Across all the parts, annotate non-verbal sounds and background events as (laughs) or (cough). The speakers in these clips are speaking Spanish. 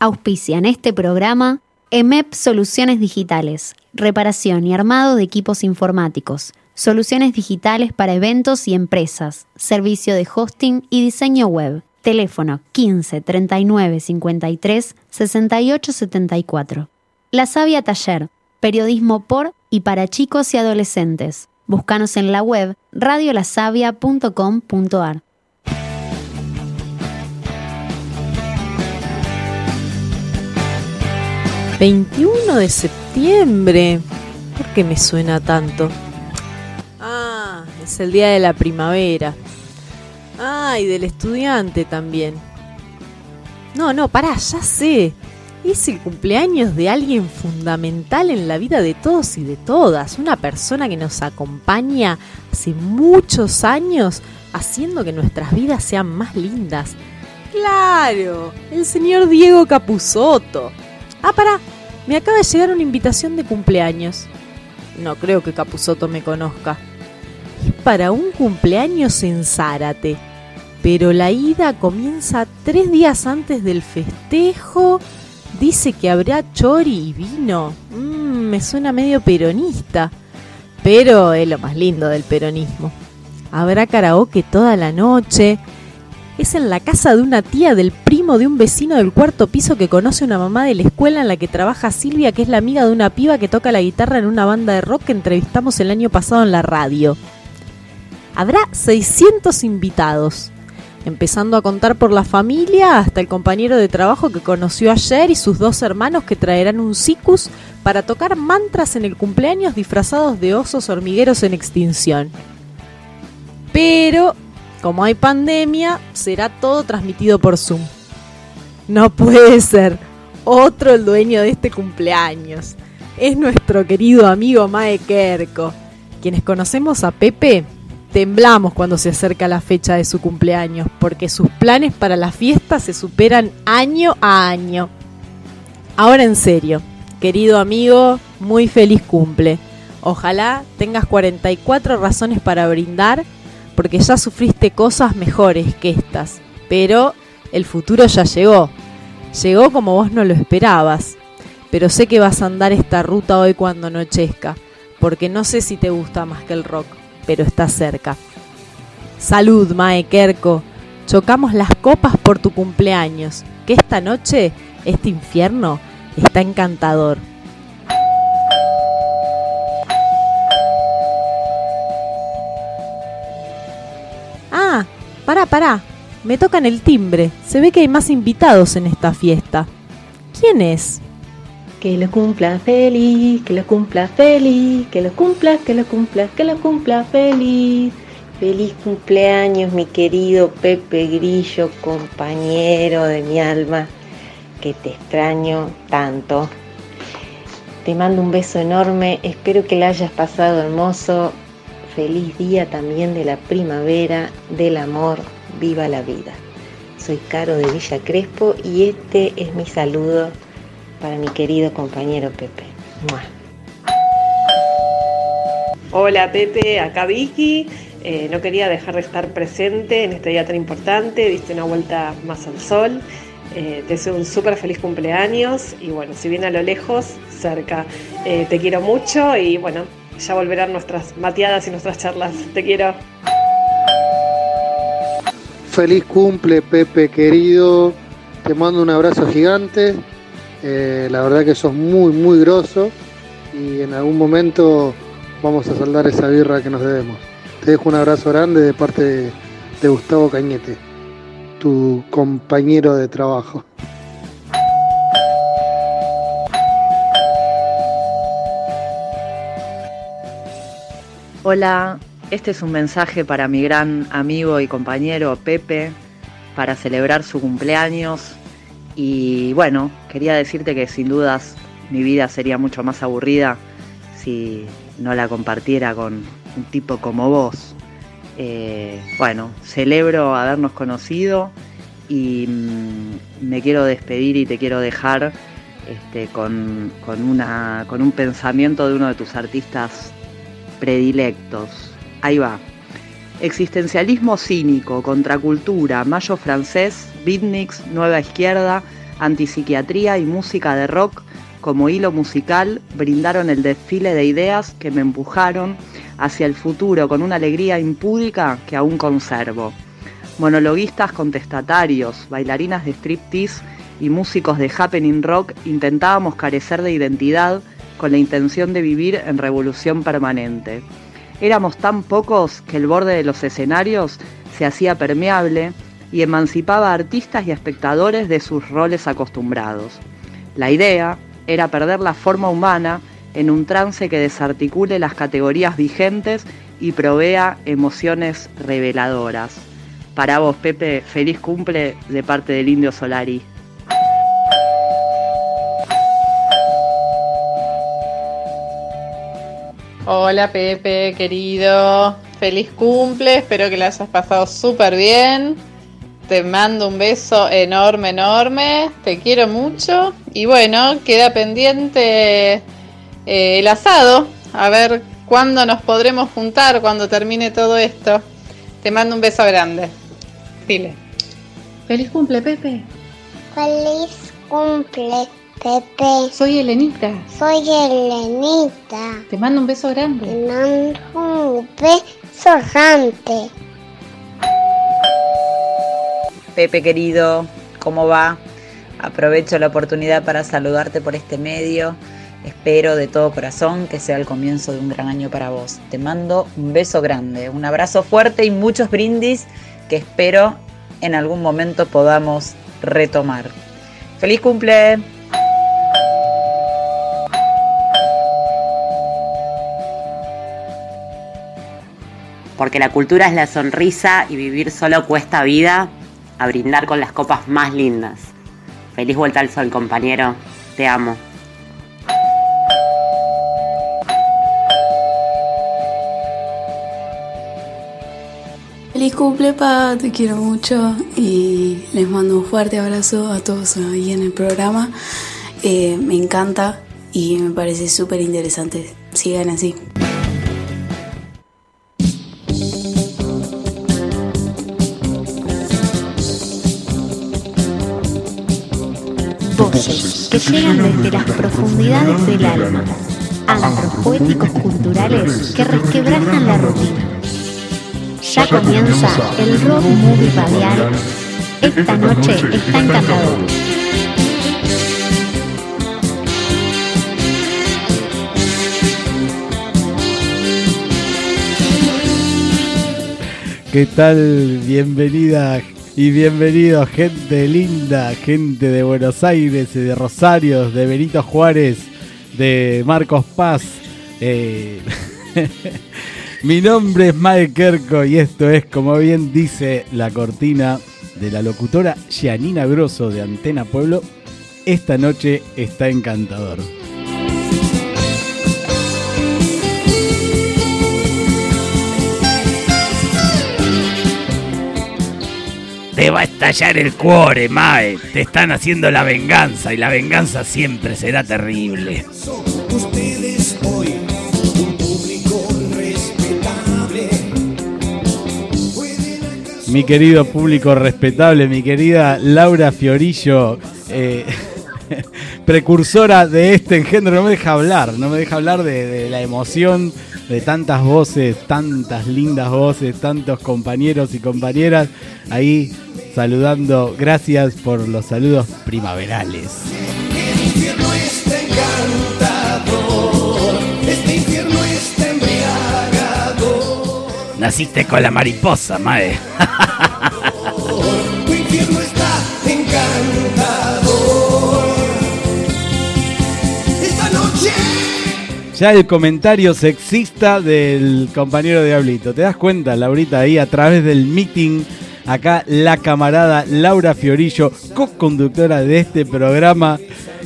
Auspician este programa EMEP Soluciones Digitales, reparación y armado de equipos informáticos, soluciones digitales para eventos y empresas, servicio de hosting y diseño web. Teléfono 15 39 53 68 74. La Sabia Taller, periodismo por y para chicos y adolescentes. Búscanos en la web radiolasavia.com.ar. ...21 de septiembre... ¿Por qué me suena tanto? Ah, es el día de la primavera. Ah, y del estudiante también. No, no, pará, ya sé. Es el cumpleaños de alguien fundamental en la vida de todos y de todas. Una persona que nos acompaña hace muchos años haciendo que nuestras vidas sean más lindas. Claro, el señor Diego Capusotto. Ah, pará, me acaba de llegar una invitación de cumpleaños. No creo que Capusotto me conozca. Es para un cumpleaños en Zárate pero la ida comienza tres días antes del festejo. Dice que habrá chori y vino. Mm, me suena medio peronista, pero es lo más lindo del peronismo. Habrá karaoke toda la noche. Es en la casa de una tía del primo de un vecino del cuarto piso que conoce una mamá de la escuela en la que trabaja Silvia, que es la amiga de una piba que toca la guitarra en una banda de rock que entrevistamos el año pasado en la radio. Habrá 600 invitados empezando a contar por la familia hasta el compañero de trabajo que conoció ayer y sus dos hermanos que traerán un sicus para tocar mantras en el cumpleaños disfrazados de osos hormigueros en extinción. Pero, como hay pandemia, será todo transmitido por Zoom. No puede ser otro el dueño de este cumpleaños. Es nuestro querido amigo Mae Kerko. Quienes conocemos a Pepe temblamos cuando se acerca la fecha de su cumpleaños, porque sus planes para la fiesta se superan año a año. Ahora en serio, querido amigo, muy feliz cumple. Ojalá tengas 44 razones para brindar, porque ya sufriste cosas mejores que estas, pero el futuro ya llegó. Llegó como vos no lo esperabas, pero sé que vas a andar esta ruta hoy cuando anochezca, porque no sé si te gusta más que el rock pero está cerca. Salud, Mae Kerko. Chocamos las copas por tu cumpleaños. Que esta noche, este infierno, está encantador. Ah, pará, pará. Me tocan el timbre. Se ve que hay más invitados en esta fiesta. ¿Quién es? Que lo cumpla feliz, que lo cumpla feliz, que lo cumpla, que lo cumpla, que lo cumpla feliz. Feliz cumpleaños, mi querido Pepe Grillo, compañero de mi alma, que te extraño tanto. Te mando un beso enorme, espero que la hayas pasado hermoso. Feliz día también de la primavera, del amor, viva la vida. Soy Caro de Villa Crespo y este es mi saludo para mi querido compañero Pepe. Hola Pepe, acá Vicky. Eh, no quería dejar de estar presente en este día tan importante, diste una vuelta más al sol. Eh, te deseo un súper feliz cumpleaños y bueno, si viene a lo lejos, cerca. Eh, te quiero mucho y bueno, ya volverán nuestras mateadas y nuestras charlas. Te quiero. Feliz cumple Pepe querido, te mando un abrazo gigante eh, la verdad que sos muy, muy grosso y en algún momento vamos a saldar esa birra que nos debemos. Te dejo un abrazo grande de parte de, de Gustavo Cañete, tu compañero de trabajo. Hola, este es un mensaje para mi gran amigo y compañero Pepe para celebrar su cumpleaños y bueno, quería decirte que sin dudas mi vida sería mucho más aburrida si no la compartiera con un tipo como vos. Eh, bueno, celebro habernos conocido y mm, me quiero despedir y te quiero dejar este, con, una, con un pensamiento de uno de tus artistas predilectos. Ahí va. Existencialismo cínico, contracultura, mayo francés, beatniks, nueva izquierda, antipsiquiatría y música de rock como hilo musical brindaron el desfile de ideas que me empujaron hacia el futuro con una alegría impúdica que aún conservo. Monologuistas contestatarios, bailarinas de striptease y músicos de happening rock intentábamos carecer de identidad con la intención de vivir en revolución permanente. Éramos tan pocos que el borde de los escenarios se hacía permeable y emancipaba a artistas y espectadores de sus roles acostumbrados. La idea era perder la forma humana en un trance que desarticule las categorías vigentes y provea emociones reveladoras. Para vos, Pepe, feliz cumple de parte del Indio Solari. Hola Pepe, querido. Feliz cumple, espero que la hayas pasado súper bien. Te mando un beso enorme, enorme. Te quiero mucho. Y bueno, queda pendiente eh, el asado. A ver cuándo nos podremos juntar cuando termine todo esto. Te mando un beso grande. Dile. Feliz cumple, Pepe. Feliz cumple, Pepe. Soy Elenita. Soy Elenita. Te mando un beso grande. Te mando un beso grande. Pepe querido, ¿cómo va? Aprovecho la oportunidad para saludarte por este medio. Espero de todo corazón que sea el comienzo de un gran año para vos. Te mando un beso grande, un abrazo fuerte y muchos brindis que espero en algún momento podamos retomar. ¡Feliz cumple! Porque la cultura es la sonrisa y vivir solo cuesta vida a brindar con las copas más lindas. Feliz vuelta al sol, compañero. Te amo. Feliz cumple, pa, te quiero mucho y les mando un fuerte abrazo a todos ahí en el programa. Eh, me encanta y me parece súper interesante. Sigan así. Voces que llegan desde las profundidades del alma. Antros poéticos culturales que resquebrajan la rutina. Ya comienza el Rock Movie Radial. Esta noche está encantador. ¿Qué tal? Bienvenida y bienvenido gente linda, gente de Buenos Aires, de Rosario, de Benito Juárez, de Marcos Paz. Eh, (laughs) Mi nombre es Mike Kerko y esto es, como bien dice la cortina de la locutora Gianina Grosso de Antena Pueblo, esta noche está encantador. Te va a estallar el cuore, Mae. Te están haciendo la venganza y la venganza siempre será terrible. Ustedes hoy, un público respetable. Mi querido público respetable, mi querida Laura Fiorillo, eh, (laughs) precursora de este engendro, no me deja hablar, no me deja hablar de, de la emoción de tantas voces, tantas lindas voces, tantos compañeros y compañeras ahí saludando. Gracias por los saludos primaverales. El infierno está encantador. Este infierno está embriagador. Naciste con la mariposa, Mae. Tu infierno está Ya el comentario sexista del compañero Diablito. ¿Te das cuenta, Laurita, ahí a través del meeting? Acá la camarada Laura Fiorillo, co-conductora de este programa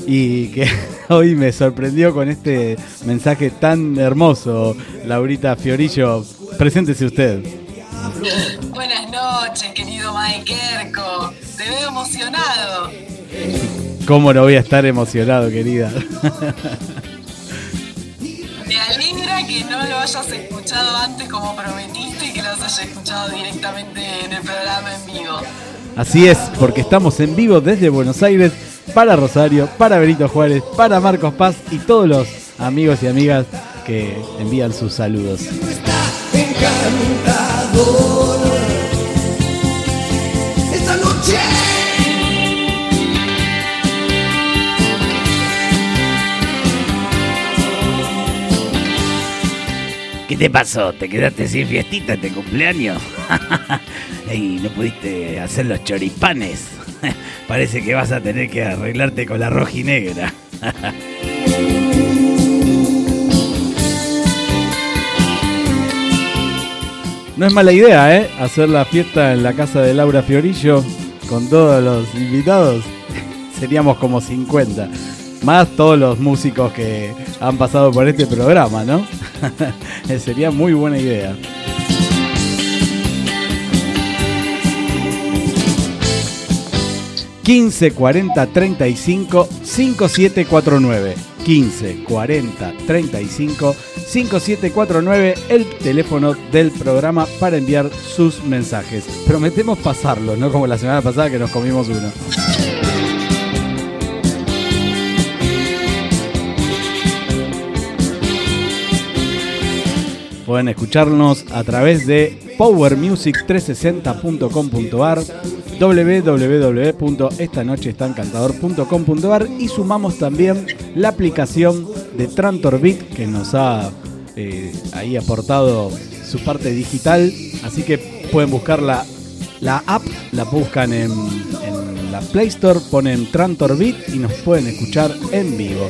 y que (laughs) hoy me sorprendió con este mensaje tan hermoso. Laurita Fiorillo, preséntese usted. Buenas noches, querido Mike Kerko. Te veo emocionado. ¿Cómo no voy a estar emocionado, querida? (laughs) Me alegra que no lo hayas escuchado antes como prometiste y que lo hayas escuchado directamente en el programa en vivo. Así es, porque estamos en vivo desde Buenos Aires, para Rosario, para Benito Juárez, para Marcos Paz y todos los amigos y amigas que envían sus saludos. encantador. ¿Qué te pasó? ¿Te quedaste sin fiestita de cumpleaños? (laughs) y no pudiste hacer los choripanes. (laughs) Parece que vas a tener que arreglarte con la roja y negra. (laughs) No es mala idea, ¿eh? Hacer la fiesta en la casa de Laura Fiorillo con todos los invitados. Seríamos como 50. Más todos los músicos que han pasado por este programa, ¿no? (laughs) Sería muy buena idea. ...15 40 35 5749... ...15 40 35 5749... ...el teléfono del programa... ...para enviar sus mensajes... ...prometemos pasarlo, no como la semana pasada... ...que nos comimos uno... Pueden escucharnos a través de powermusic360.com.ar, www.estanocheestancantador.com.ar y sumamos también la aplicación de Trantorbit que nos ha eh, ahí aportado su parte digital. Así que pueden buscar la, la app, la buscan en, en la Play Store, ponen Trantorbit y nos pueden escuchar en vivo.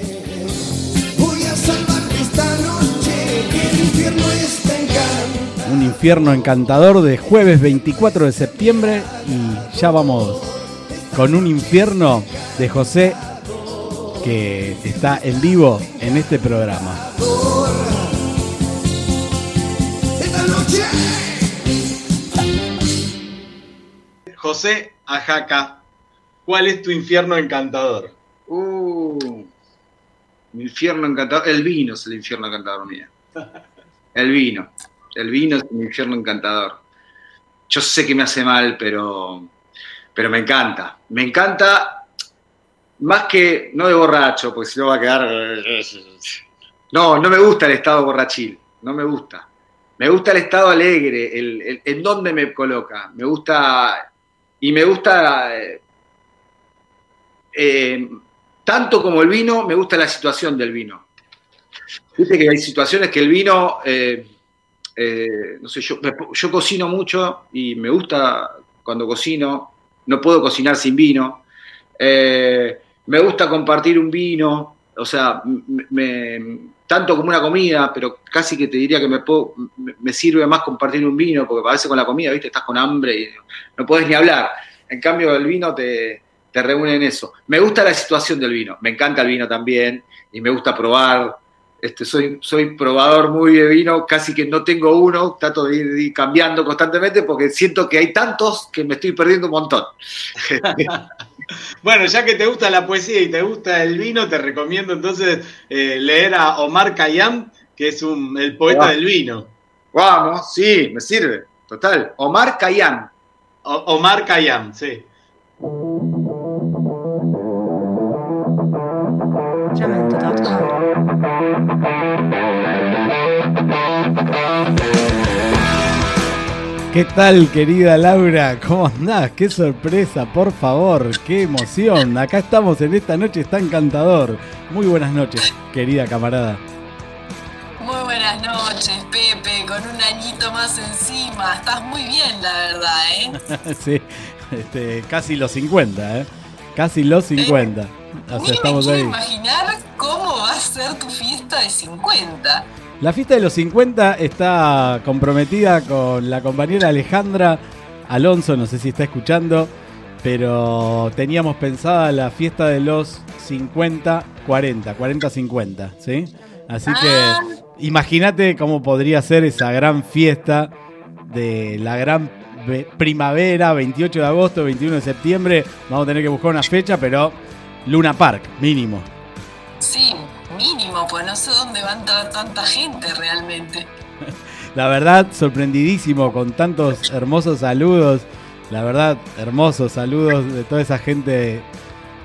Infierno está encantado. Un infierno encantador de jueves 24 de septiembre y ya vamos con un infierno de José que está en vivo en este programa. José Ajaca, ¿cuál es tu infierno encantador? Uh, mi infierno encantador. El vino es el infierno encantador mío. (laughs) El vino. El vino es mi infierno encantador. Yo sé que me hace mal, pero, pero me encanta. Me encanta más que, no de borracho, porque si no va a quedar... No, no me gusta el estado borrachil. No me gusta. Me gusta el estado alegre, el, el- en dónde me coloca. Me gusta... Y me gusta... eh, tanto como el vino, me gusta la situación del vino. Viste que hay situaciones que el vino, eh, eh, no sé, yo, yo cocino mucho y me gusta cuando cocino, no puedo cocinar sin vino. Eh, me gusta compartir un vino, o sea, tanto como una comida, pero casi que te diría que me, puedo- me sirve más compartir un vino, porque a veces con la comida, viste, estás con hambre y no podés ni hablar. En cambio, el vino te, te reúne en eso. Me gusta la situación del vino, me encanta el vino también y me gusta probar. Este, soy, soy probador muy de vino, casi que no tengo uno, trato de ir, de ir cambiando constantemente porque siento que hay tantos que me estoy perdiendo un montón. (laughs) Bueno, ya que te gusta la poesía y te gusta el vino, te recomiendo entonces eh, leer a Omar Khayyam, que es un, el poeta Ah. del vino. Vamos, sí, me sirve, total. Omar Khayyam. O- Omar Khayyam, sí. ¿Qué tal, querida Laura? ¿Cómo andás? ¡Qué sorpresa, por favor! ¡Qué emoción! Acá estamos en esta noche, está encantador. Muy buenas noches, querida camarada. Muy buenas noches, Pepe, con un añito más encima. Estás muy bien, la verdad, ¿eh? (laughs) sí, este, casi los 50, ¿eh? Casi los 50. O sea, Ni me estamos ahí. imaginar cómo va a ser tu fiesta de 50. La fiesta de los 50 está comprometida con la compañera Alejandra Alonso, no sé si está escuchando, pero teníamos pensada la fiesta de los 50, 40, 40, 50, ¿sí? Así que imagínate cómo podría ser esa gran fiesta de la gran ve- primavera, 28 de agosto, 21 de septiembre. Vamos a tener que buscar una fecha, pero Luna Park, mínimo. Sí, mínimo, pues no sé dónde va a entrar tanta gente realmente. (laughs) La verdad, sorprendidísimo con tantos hermosos saludos. La verdad, hermosos saludos de toda esa gente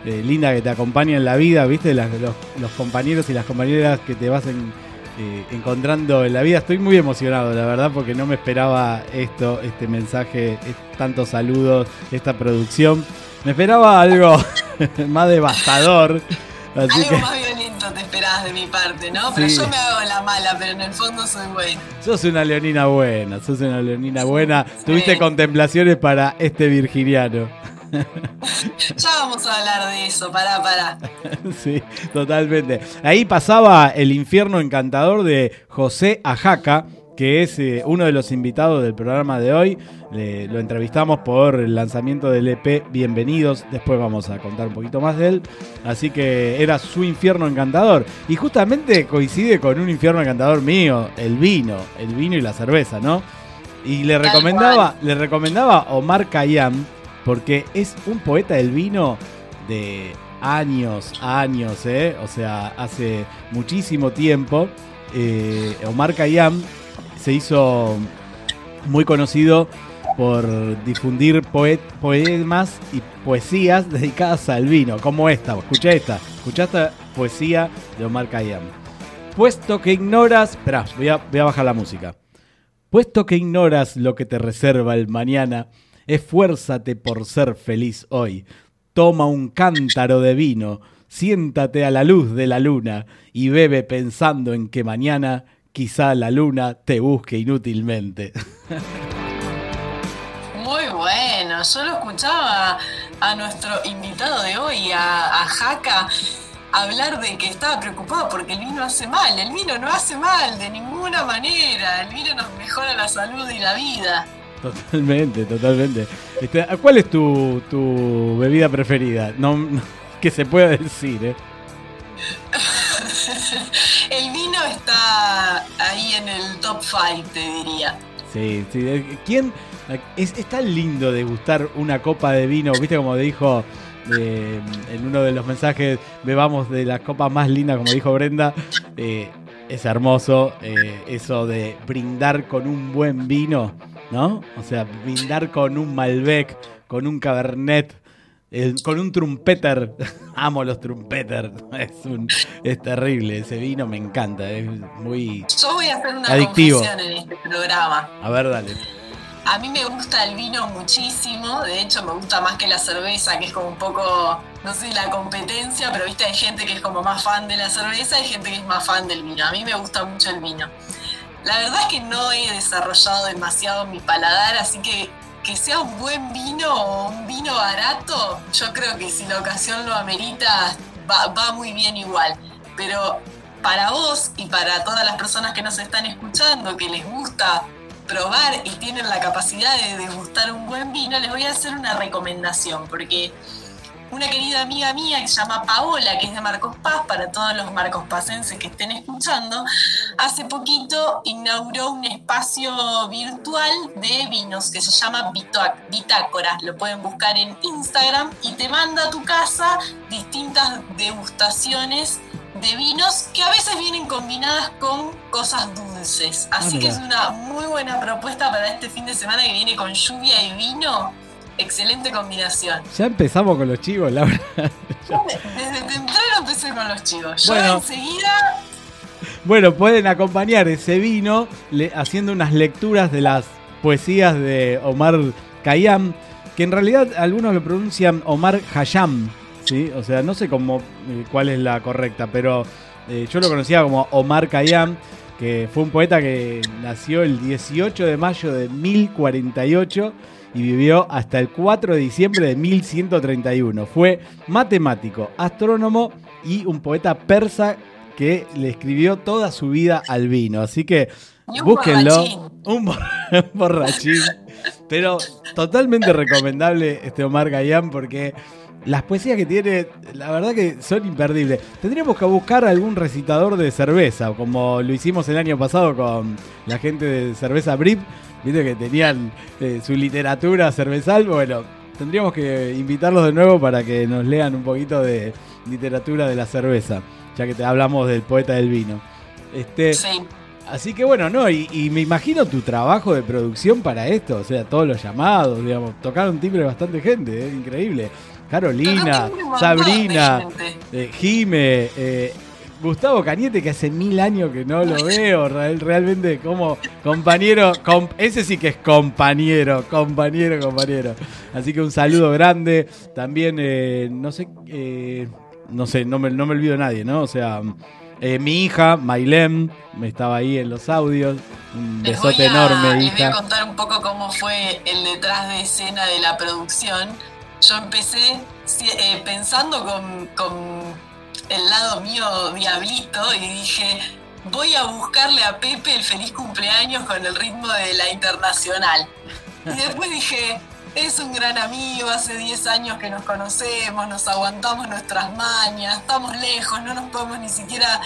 eh, linda que te acompaña en la vida, ¿viste? Las- los, los compañeros y las compañeras que te vas en- eh, encontrando en la vida. Estoy muy emocionado, la verdad, porque no me esperaba esto, este mensaje, tantos saludos, esta producción. Me esperaba algo (laughs) más devastador. Así Algo que más violento te esperabas de mi parte, ¿no? Pero yo me hago la mala, pero en el fondo soy buena. sos una leonina buena, sos una leonina buena. Tuviste contemplaciones para este virginiano. (laughs) Ya vamos a hablar de eso, pará, pará. (laughs) sí, totalmente. Ahí pasaba el infierno encantador de José Ajaca, que es eh, uno de los invitados del programa de hoy. Le- lo entrevistamos por el lanzamiento del EP Bienvenidos. Después vamos a contar un poquito más de él. Así que era su infierno encantador. Y justamente coincide con un infierno encantador mío, el vino, el vino y la cerveza, ¿no? Y le recomendaba, le recomendaba Omar Khayyam porque es un poeta del vino de años, años, ¿eh? O sea, hace muchísimo tiempo. eh, Omar Khayyam se hizo muy conocido por difundir poemas y poesías (laughs) dedicadas al vino, como esta. Escucha esta, escucha esta poesía de Omar Khayyam. Puesto que ignoras. Esperá, voy a, voy a bajar la música. Puesto que ignoras lo que te reserva el mañana, esfuérzate por ser feliz hoy. Toma un cántaro de vino, siéntate a la luz de la luna y bebe pensando en que mañana quizá la luna te busque inútilmente. Muy bueno, yo lo escuchaba a nuestro invitado de hoy, a, a Jaca, hablar de que estaba preocupado porque el vino hace mal. El vino no hace mal de ninguna manera. El vino nos mejora la salud y la vida. Totalmente, totalmente. Este, ¿Cuál es tu, tu bebida preferida? No, no- que se pueda decir, ¿eh? (laughs) (laughs) El vino está ahí en el top 5, te diría. Sí, sí. eh, ¿Quién? Es, tan lindo degustar una copa de vino, viste como dijo eh, en uno de los mensajes, bebamos de las copas más lindas, como dijo Brenda. Eh, es hermoso eso de brindar con un buen vino, ¿no? O sea, brindar con un Malbec, con un Cabernet. El- con un trumpeter, (laughs) amo los trumpeter, (laughs) es, un- es terrible, ese vino me encanta, es muy Yo voy a hacer una adictivo. en este programa. A ver, dale. A mí me gusta el vino muchísimo, de hecho me gusta más que la cerveza, que es como un poco, no sé, la competencia, pero viste, hay gente que es como más fan de la cerveza y gente que es más fan del vino. A mí me gusta mucho el vino. La verdad es que no he desarrollado demasiado mi paladar, así que que sea un buen vino o un vino barato, yo creo que si la ocasión lo amerita, va, muy bien igual. Pero para vos y para todas las personas que nos están escuchando, que les gusta probar y tienen la capacidad de degustar un buen vino, les voy a hacer una recomendación, porque una querida amiga mía que se llama Paola, que es de Marcos Paz, para todos los marcos pacenses que estén escuchando, hace poquito inauguró un espacio virtual de vinos que se llama Bitoa- Bitácora. Lo pueden buscar en Instagram y te manda a tu casa distintas degustaciones de vinos que a veces vienen combinadas con cosas dulces. Así Ah, que es una muy buena propuesta para este fin de semana que viene con lluvia y vino. Excelente combinación. Ya empezamos con los chivos, Laura. (laughs) Desde temprano empecé con los chivos. Yo Bueno. enseguida Bueno, pueden acompañar ese vino le- haciendo unas lecturas de las poesías de Omar Khayyam, que en realidad algunos lo pronuncian Omar Hayam, ¿sí? O sea, no sé cómo, eh, cuál es la correcta, pero eh, yo lo conocía como Omar Khayyam, que fue un poeta que nació el 18 de mayo de 1048 y vivió hasta el 4 de diciembre de 1131. Fue matemático, astrónomo y un poeta persa que le escribió toda su vida al vino. Así que un búsquenlo. borrachín. Un bor- (laughs) borrachín. Pero totalmente recomendable este Omar Gayán porque las poesías que tiene, la verdad que son imperdibles. Tendríamos que buscar algún recitador de cerveza, como lo hicimos el año pasado con la gente de Cerveza Brip. Viste que tenían eh, su literatura cervezal. Bueno, tendríamos que invitarlos de nuevo para que nos lean un poquito de literatura de la cerveza, ya que te hablamos del poeta del vino. Este, Sí. Así que bueno, no, y, y me imagino tu trabajo de producción para esto, o sea, todos los llamados, digamos, tocaron timbre bastante gente, ¿eh? increíble. Carolina, Sabrina, eh, Jime, eh, Gustavo Cañete, que hace mil años que no lo veo, real- realmente como compañero, com- ese sí que es compañero, compañero, compañero. Así que un saludo grande. También, eh, no sé, eh, no sé, no me, no me olvido de nadie, ¿no? O sea, eh, mi hija, Mailem, me estaba ahí en los audios. Un Les besote a, enorme, les voy a hija. contar un poco cómo fue el detrás de escena de la producción. Yo empecé pensando con, con el lado mío diablito y dije, voy a buscarle a Pepe el feliz cumpleaños con el ritmo de la internacional. Y después dije, es un gran amigo, hace 10 años que nos conocemos, nos aguantamos nuestras mañas, estamos lejos, no nos podemos ni siquiera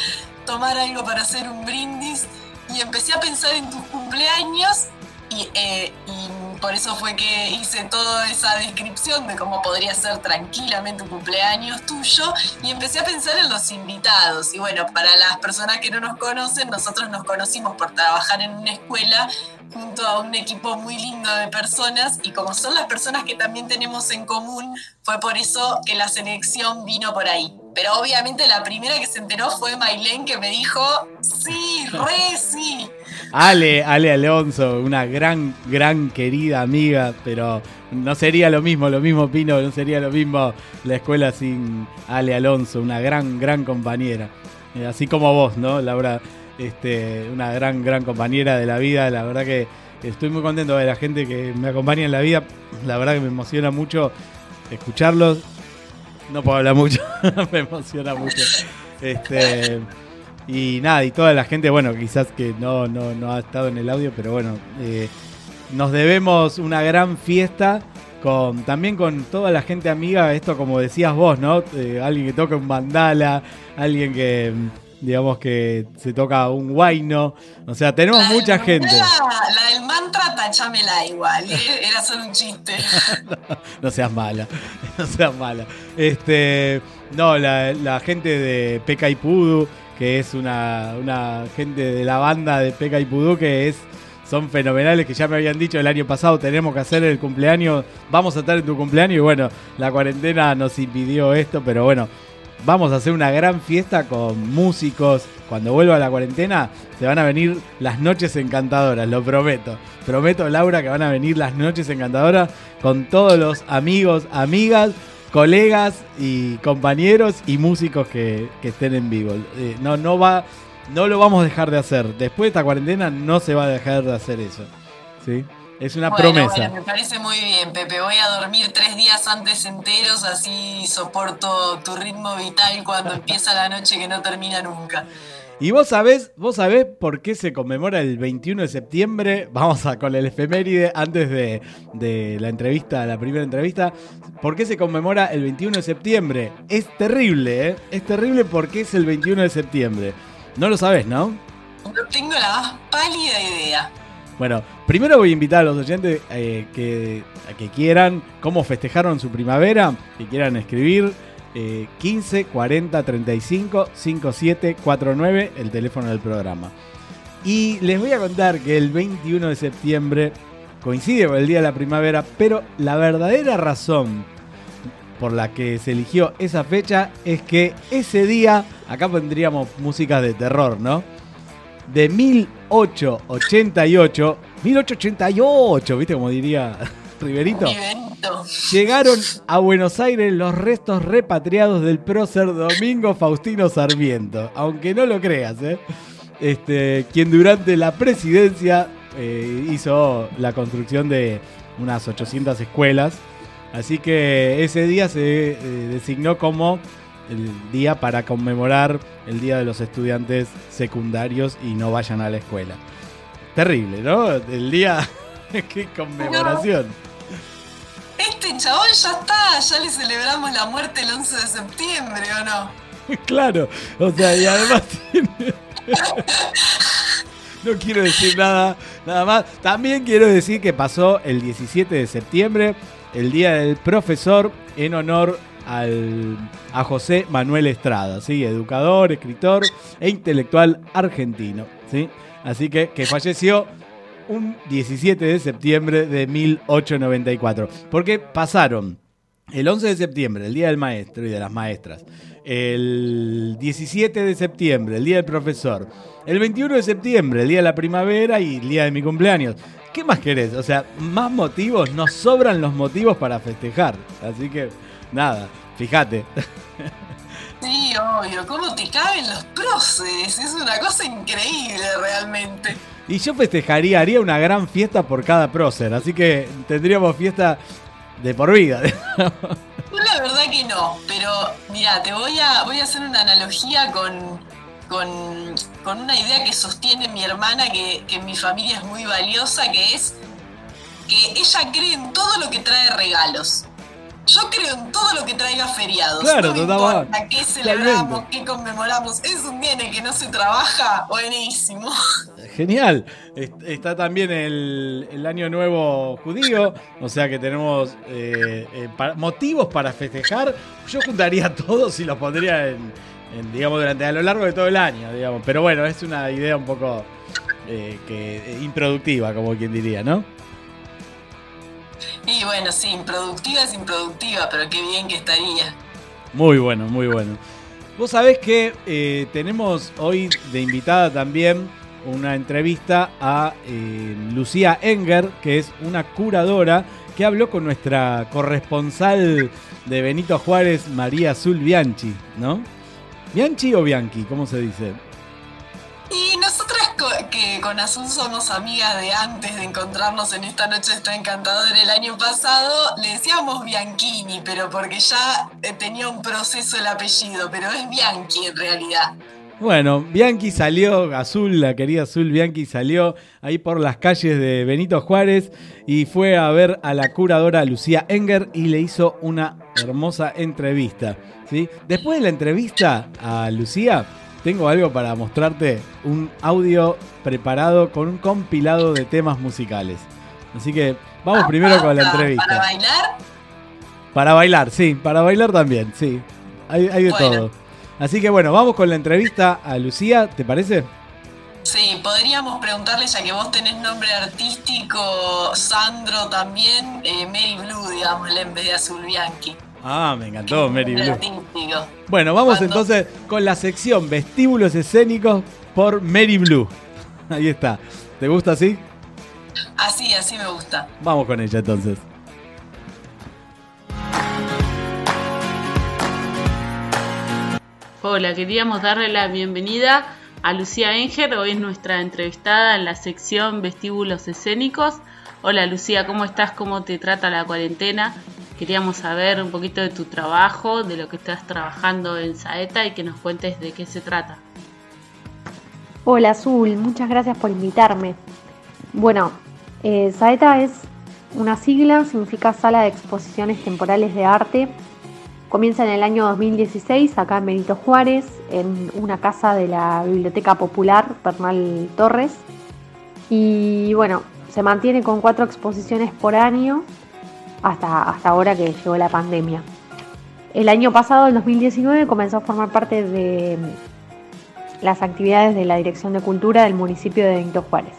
tomar algo para hacer un brindis. Y empecé a pensar en tus cumpleaños y, eh, y por eso fue que hice toda esa descripción de cómo podría ser tranquilamente un cumpleaños tuyo y empecé a pensar en los invitados. Y bueno, para las personas que no nos conocen, nosotros nos conocimos por trabajar en una escuela junto a un equipo muy lindo de personas y como son las personas que también tenemos en común, fue por eso que la selección vino por ahí. Pero obviamente la primera que se enteró fue Mailén que me dijo, sí, re sí. Ale, Ale Alonso, una gran, gran querida amiga, pero no sería lo mismo, lo mismo Pino, no sería lo mismo la escuela sin Ale Alonso, una gran, gran compañera. Eh, así como vos, ¿no, Laura? Este, una gran, gran compañera de la vida, la verdad que estoy muy contento de la gente que me acompaña en la vida, la verdad que me emociona mucho escucharlos. No puedo hablar mucho, (laughs) me emociona mucho. Este, y nada, y toda la gente, bueno, quizás que no, no, no ha estado en el audio, pero bueno, eh, nos debemos una gran fiesta con también con toda la gente amiga, esto como decías vos, ¿no? Eh, alguien que toca un mandala, alguien que digamos que se toca un guayno, o sea, tenemos mucha gente. La, la del mantra, tachámela igual, ¿eh? era solo un chiste. (laughs) no seas mala, (laughs) no seas mala. Este, no, la, la gente de Peca y Pudu, que es una, una gente de la banda de Peca y Pudu que es son fenomenales, que ya me habían dicho el año pasado tenemos que hacer el cumpleaños, vamos a estar en tu cumpleaños y bueno, la cuarentena nos impidió esto, pero bueno, vamos a hacer una gran fiesta con músicos. Cuando vuelva la cuarentena, se van a venir las noches encantadoras, lo prometo. Prometo, Laura, que van a venir las noches encantadoras con todos los amigos, amigas, colegas y compañeros y músicos que, que estén en vivo. Eh, no, no va, no lo vamos a dejar de hacer. Después de esta cuarentena no se va a dejar de hacer eso. ¿Sí? Es una Bueno, promesa. bueno, me parece muy bien, Pepe. Voy a dormir tres días antes enteros, así soporto tu ritmo vital cuando empieza la noche que no termina nunca. Y vos sabés, vos sabés por qué se conmemora el 21 de septiembre. Vamos a con el efeméride antes de, de la entrevista, la primera entrevista. ¿Por qué se conmemora el 21 de septiembre? Es terrible, ¿eh? Es terrible porque es el 21 de septiembre. No lo sabés, ¿no? No tengo la más pálida idea. Bueno, primero voy a invitar a los oyentes eh, que, a que quieran cómo festejaron su primavera, que quieran escribir. Eh, 15 40 35 57 49, el teléfono del programa. Y les voy a contar que el 21 de septiembre coincide con el día de la primavera, pero la verdadera razón por la que se eligió esa fecha es que ese día, acá pondríamos músicas de terror, ¿no? De 1888, 1888, ¿viste como diría (laughs) Riverito? Llegaron a Buenos Aires los restos repatriados del prócer Domingo Faustino Sarmiento, aunque no lo creas, ¿eh? Este, quien durante la presidencia eh, hizo la construcción de unas 800 escuelas. Así que ese día se eh, designó como el día para conmemorar el Día de los Estudiantes Secundarios y no vayan a la escuela. Terrible, ¿no? El día... (laughs) ¡Qué conmemoración! Este chabón ya está, ya le celebramos la muerte el 11 de septiembre, ¿o no? (laughs) Claro, o sea, y además (laughs) tiene- No quiero decir nada, nada más. También quiero decir que pasó el 17 de septiembre, el Día del Profesor, en honor al, a José Manuel Estrada, ¿sí? educador, escritor e intelectual argentino. ¿sí? Así que, que falleció un 17 de septiembre de 1894. Porque pasaron el 11 de septiembre, el Día del Maestro y de las Maestras. El 17 de septiembre, el Día del Profesor. El 21 de septiembre, el Día de la Primavera y el Día de mi cumpleaños. ¿Qué más querés? O sea, más motivos, nos sobran los motivos para festejar. Así que, nada, fíjate. Sí, obvio. ¿Cómo te caben los próceres? Es una cosa increíble realmente. Y yo festejaría, haría una gran fiesta por cada prócer. Así que tendríamos fiesta de por vida. (laughs) Yo la verdad que no, pero mira, te voy a, voy a hacer una analogía con, con, con una idea que sostiene mi hermana, que, que en mi familia es muy valiosa, que es que ella cree en todo lo que trae regalos. Yo creo en todo lo que traiga feriados. Claro, no importa qué celebramos, qué conmemoramos. Es un día en el que no se trabaja, buenísimo. (laughs) Genial. Est- Está también el, el Año Nuevo judío, o sea que tenemos eh, eh, motivos para festejar. Yo juntaría (laughs) todos y los pondría en, en, digamos, durante a lo largo de todo el año, digamos. Pero bueno, es una idea un poco eh, que eh, improductiva, como quien diría, ¿no? Y bueno, sí, improductiva es improductiva, pero qué bien que estaría. Muy bueno, muy bueno. Vos sabés que eh, tenemos hoy de invitada también una entrevista a eh, Lucía Enger, que es una curadora que habló con nuestra corresponsal de Benito Juárez, María Azul Bianchi, ¿no? ¿Bianchi o Bianchi? ¿Cómo se dice? Y nosotras co- que con Azul somos amigas de antes de encontrarnos en esta noche está encantador el año pasado, le decíamos Bianchini, pero porque ya eh, tenía un proceso el apellido, pero es Bianchi en realidad. Bueno, Bianchi salió, Azul, la querida Azul Bianchi salió ahí por las calles de Benito Juárez y fue a ver a la curadora Lucía Enger y le hizo una hermosa entrevista. ¿sí? Después de la entrevista a Lucía, tengo algo para mostrarte, un audio preparado con un compilado de temas musicales. Así que vamos primero con la (laughs) entrevista. ¿Para bailar? Para bailar, sí, para bailar también, sí. Hay, hay de Bueno. todo. Así que bueno, vamos con la entrevista a Lucía, ¿te parece? Sí, podríamos preguntarle, ya que vos tenés nombre artístico, Sandro también, eh, Mary Blue, digámosle, en vez de Azul Bianchi. Ah, me encantó, Mary Blue. Bueno, vamos entonces con la sección Vestíbulos Escénicos por Mary Blue. (laughs) Ahí está. ¿Te gusta así? Así, así me gusta. Vamos con ella entonces. Hola, queríamos darle la bienvenida a Lucía Enger, hoy es nuestra entrevistada en la sección Vestíbulos Escénicos. Hola Lucía, ¿cómo estás? ¿Cómo te trata la cuarentena? Queríamos saber un poquito de tu trabajo, de lo que estás trabajando en Saeta y que nos cuentes de qué se trata. Hola Azul, muchas gracias por invitarme. Bueno, eh, Saeta es una sigla, significa Sala de Exposiciones Temporales de Arte. Comienza en el año 2016 acá en Benito Juárez, en una casa de la Biblioteca Popular Bernal Torres. Y bueno, se mantiene con cuatro exposiciones por año hasta, hasta ahora que llegó la pandemia. El año pasado, el 2019, comenzó a formar parte de las actividades de la Dirección de Cultura del municipio de Benito Juárez.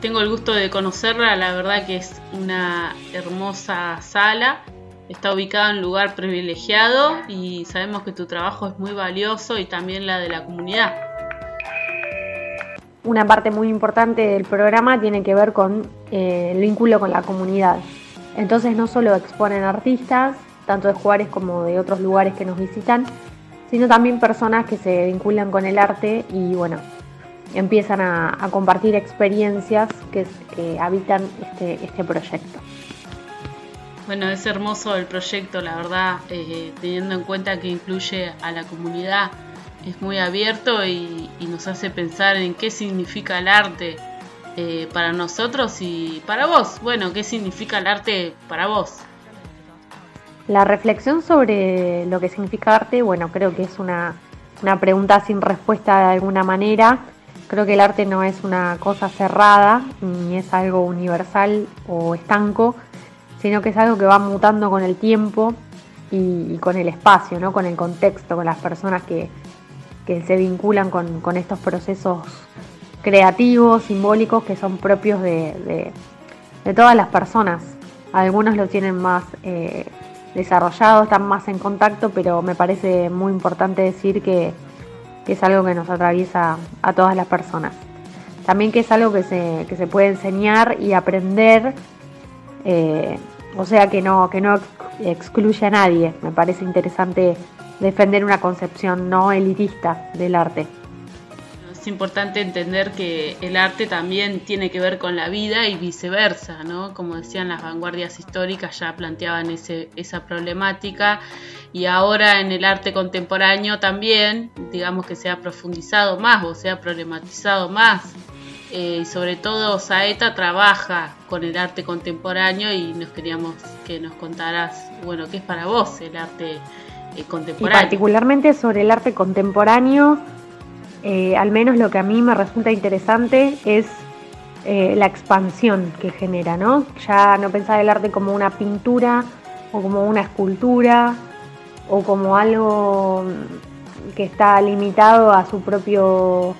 Tengo el gusto de conocerla, la verdad que es una hermosa sala. Está ubicada en un lugar privilegiado y sabemos que tu trabajo es muy valioso y también la de la comunidad. Una parte muy importante del programa tiene que ver con eh, el vínculo con la comunidad. Entonces no solo exponen artistas, tanto de Juárez como de otros lugares que nos visitan, sino también personas que se vinculan con el arte y bueno, empiezan a, compartir experiencias que, que habitan este, este proyecto. Bueno, es hermoso el proyecto, la verdad, eh, teniendo en cuenta que incluye a la comunidad, es muy abierto y, nos hace pensar en qué significa el arte eh, para nosotros y para vos. Bueno, qué significa el arte para vos. La reflexión sobre lo que significa arte, bueno, creo que es una, una pregunta sin respuesta de alguna manera. Creo que el arte no es una cosa cerrada, ni es algo universal o estanco, sino que es algo que va mutando con el tiempo y, y con el espacio, ¿no? con el contexto, con las personas que, que se vinculan con, con estos procesos creativos, simbólicos, que son propios de, de- todas las personas. Algunos lo tienen más eh, desarrollado, están más en contacto, pero me parece muy importante decir que, es algo que nos atraviesa a todas las personas. También que es algo que se, que se puede enseñar y aprender, eh, o sea que no, que no ex- excluye a nadie. Me parece interesante defender una concepción no elitista del arte. Es importante entender que el arte también tiene que ver con la vida y viceversa, ¿no? Como decían las vanguardias históricas, ya planteaban ese, esa problemática y ahora en el arte contemporáneo también, digamos que se ha profundizado más o se ha problematizado más. Eh, y sobre todo Saeta trabaja con el arte contemporáneo y nos queríamos que nos contaras, bueno, qué es para vos el arte eh, Y particularmente sobre el arte contemporáneo, eh, al menos lo que a mí me resulta interesante es eh, la expansión que genera, ¿no? Ya no pensar el arte como una pintura o como una escultura o como algo que está limitado a su propio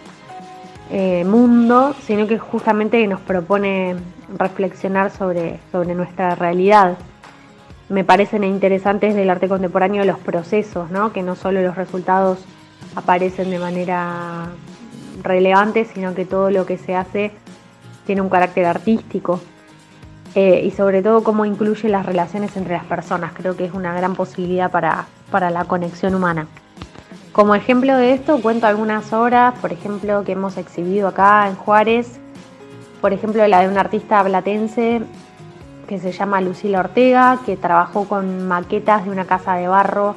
eh, mundo, sino que justamente nos propone reflexionar sobre, sobre nuestra realidad. Me parecen interesantes del arte contemporáneo los procesos, ¿no? que no solo los resultados aparecen de manera relevante, sino que todo lo que se hace tiene un carácter artístico. Eh, y sobre todo cómo incluye las relaciones entre las personas. Creo que es una gran posibilidad para, para la conexión humana. Como ejemplo de esto cuento algunas obras, por ejemplo, que hemos exhibido acá en Juárez, por ejemplo la de una artista platense que se llama Lucila Ortega, que trabajó con maquetas de una casa de barro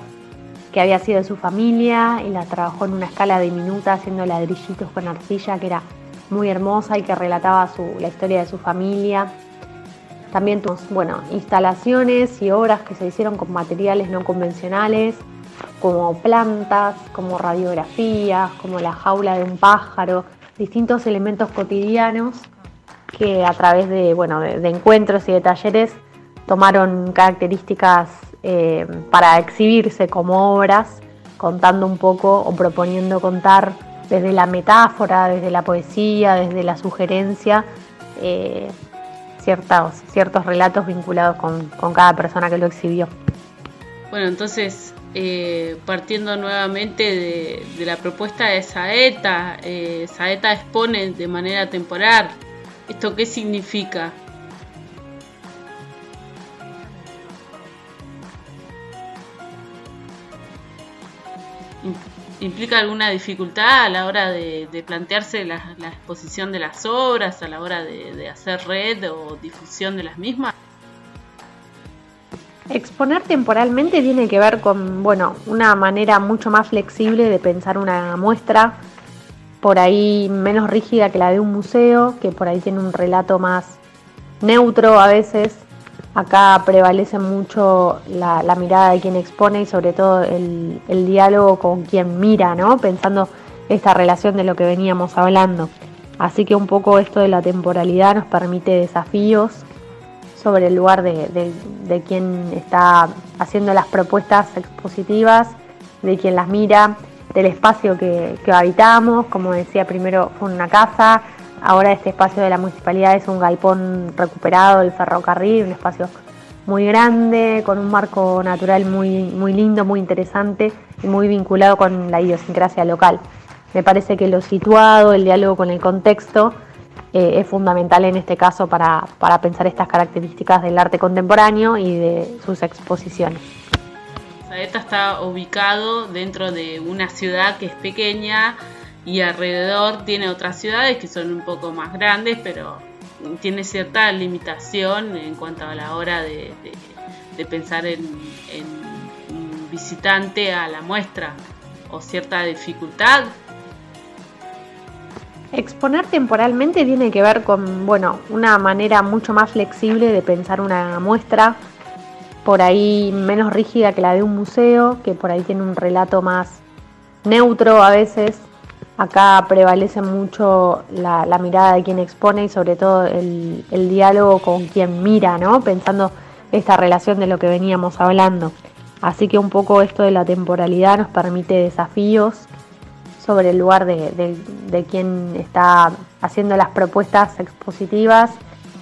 que había sido de su familia y la trabajó en una escala diminuta haciendo ladrillitos con arcilla que era muy hermosa y que relataba la historia de su familia. También tuvimos, bueno, instalaciones y obras que se hicieron con materiales no convencionales, como plantas, como radiografías, como la jaula de un pájaro, distintos elementos cotidianos que a través de, bueno, de, encuentros y de talleres tomaron características eh, para exhibirse como obras, contando un poco o proponiendo contar desde la metáfora, desde la poesía, desde la sugerencia, eh, ciertos, ciertos relatos vinculados con, con cada persona que lo exhibió. Bueno, entonces, eh, partiendo nuevamente de, la propuesta de Saeta, Saeta expone de manera temporal. ¿Esto qué significa? Im- ¿Implica alguna dificultad a la hora de, plantearse la, la exposición de las obras, a la hora de, de hacer red o difusión de las mismas? Exponer temporalmente tiene que ver con, bueno, una manera mucho más flexible de pensar una muestra, por ahí menos rígida que la de un museo, que por ahí tiene un relato más neutro a veces. Acá prevalece mucho la, mirada de quien expone y sobre todo el, el diálogo con quien mira, ¿no? Pensando esta relación de lo que veníamos hablando. Así que un poco esto de la temporalidad nos permite desafíos sobre el lugar de, de- de quien está haciendo las propuestas expositivas, de quien las mira, del espacio que, habitamos, como decía primero fue una casa, ahora este espacio de la municipalidad es un galpón recuperado del ferrocarril, un espacio muy grande, con un marco natural muy, muy lindo, muy interesante y muy vinculado con la idiosincrasia local. Me parece que lo situado, el diálogo con el contexto, eh, es fundamental en este caso para, para pensar estas características del arte contemporáneo y de sus exposiciones. Saeta está ubicado dentro de una ciudad que es pequeña y alrededor tiene otras ciudades que son un poco más grandes, pero tiene cierta limitación en cuanto a la hora de, pensar en, en un visitante a la muestra o cierta dificultad. Exponer temporalmente tiene que ver con, bueno, una manera mucho más flexible de pensar una muestra, por ahí menos rígida que la de un museo, que por ahí tiene un relato más neutro a veces. Acá prevalece mucho la, mirada de quien expone y sobre todo el, el diálogo con quien mira, ¿no? Pensando esta relación de lo que veníamos hablando. Así que un poco esto de la temporalidad nos permite desafíos sobre el lugar de, de- de quien está haciendo las propuestas expositivas,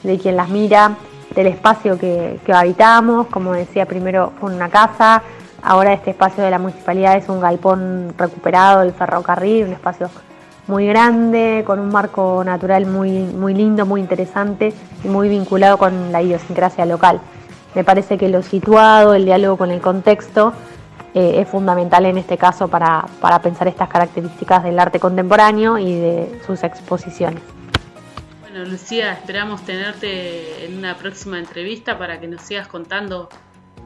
de quien las mira, del espacio que, habitamos, como decía primero fue una casa, ahora este espacio de la municipalidad es un galpón recuperado del ferrocarril, un espacio muy grande, con un marco natural muy, lindo, muy interesante y muy vinculado con la idiosincrasia local. Me parece que lo situado, el diálogo con el contexto, eh, es fundamental en este caso para pensar estas características del arte contemporáneo y de sus exposiciones. Bueno, Lucía, esperamos tenerte en una próxima entrevista para que nos sigas contando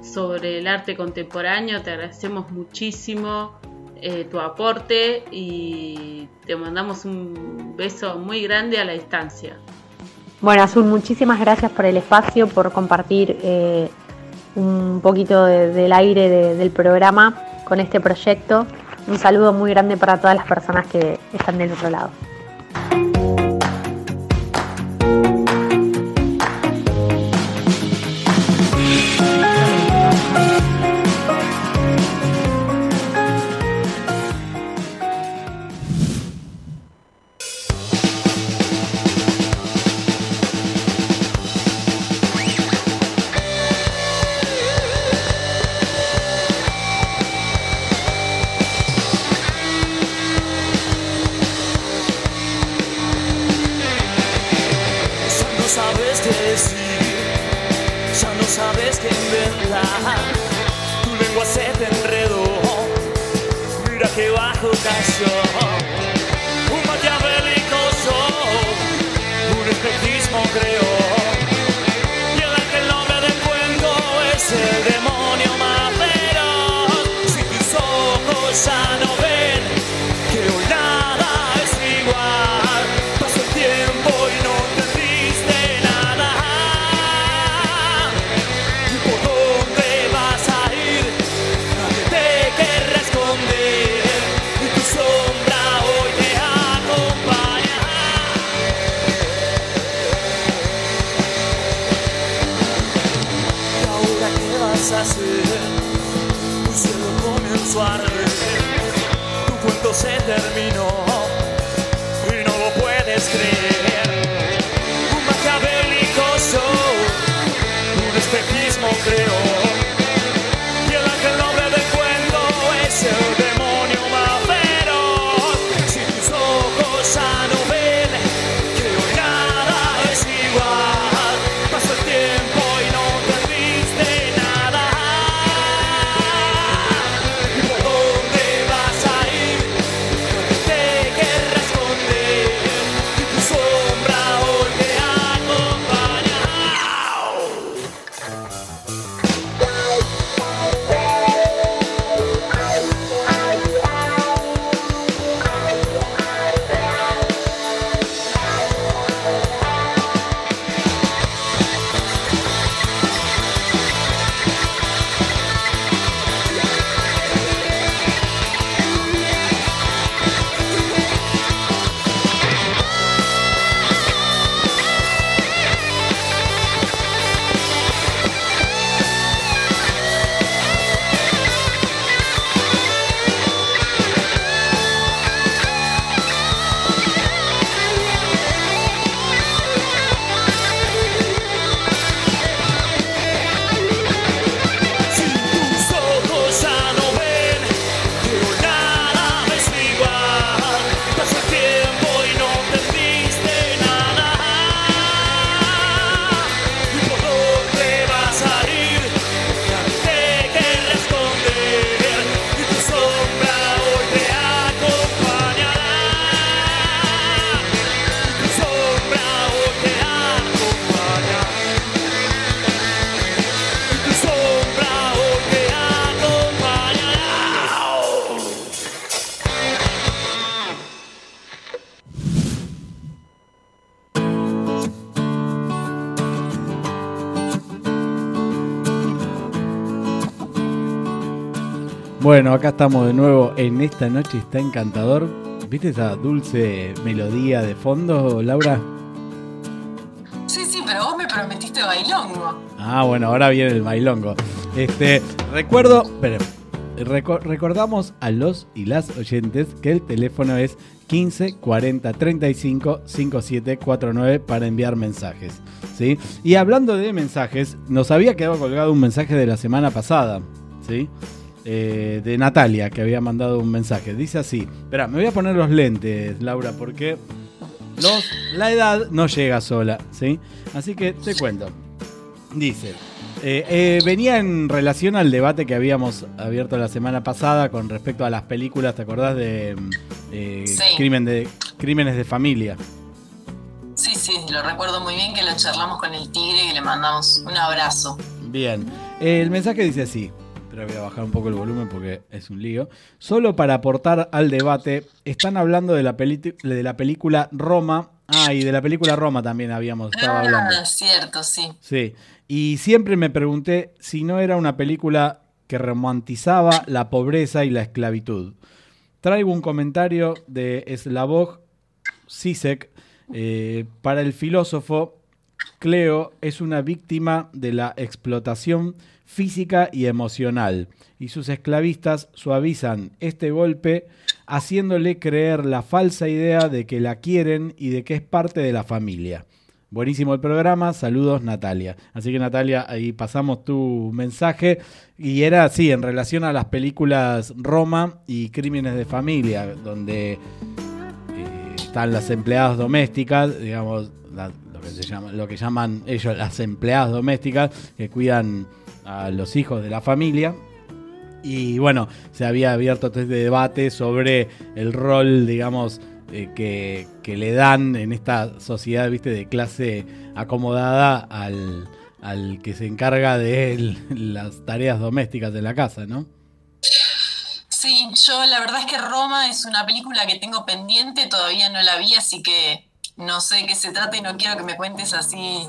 sobre el arte contemporáneo. Te agradecemos muchísimo eh, tu aporte y te mandamos un beso muy grande a la distancia. Bueno, Azul, muchísimas gracias por el espacio, por compartir eh, un poquito de- del aire de- del programa con este proyecto. Un saludo muy grande para todas las personas que están del otro lado. Acá estamos de nuevo en esta noche, está encantador. ¿Viste esa dulce melodía de fondo, Laura? Sí, sí, pero vos me prometiste bailongo. Ah, bueno, ahora viene el bailongo. Este, recuerdo, pero reco- recordamos a los y las oyentes que el teléfono es 15 40 35 57 49 para enviar mensajes. ¿sí? Y hablando de mensajes, nos había quedado colgado un mensaje de la semana pasada. ¿sí? Eh, de Natalia, que había mandado un mensaje. Dice así: Espera, me voy a poner los lentes, Laura, porque los, la edad no llega sola. ¿sí? Así que te cuento. Dice, eh, eh, venía en relación al debate que habíamos abierto la semana pasada con respecto a las películas, ¿te acordás de mm, eh, Sí. crimen de crímenes de familia? Sí, sí, lo recuerdo muy bien que lo charlamos con el tigre y le mandamos un abrazo. Bien, el mensaje dice así, pero voy a bajar un poco el volumen porque es un lío. Solo para aportar al debate, están hablando de la, peli- de la película Roma. Ah, y de la película Roma también habíamos estado hablando. Ah, cierto, sí. Sí, y siempre me pregunté si no era una película que romantizaba la pobreza y la esclavitud. Traigo un comentario de Slavoj Zizek. eh, para el filósofo, Cleo es una víctima de la explotación física y emocional, y sus esclavistas suavizan este golpe haciéndole creer la falsa idea de que la quieren y de que es parte de la familia. Buenísimo el programa, saludos Natalia. Así que Natalia, ahí pasamos tu mensaje y era así, en relación a las películas Roma y Crímenes de Familia, donde eh, están las empleadas domésticas, digamos, lo, que se llama, lo que llaman ellos las empleadas domésticas, que cuidan a los hijos de la familia. Y bueno, se había abierto este debate sobre el rol, digamos, eh, que, que le dan en esta sociedad, viste, de clase acomodada al, al que se encarga de las tareas domésticas de la casa, ¿no? Sí, yo la verdad es que Roma es una película que tengo pendiente, todavía no la vi, así que no sé de qué se trata y no quiero que me cuentes así.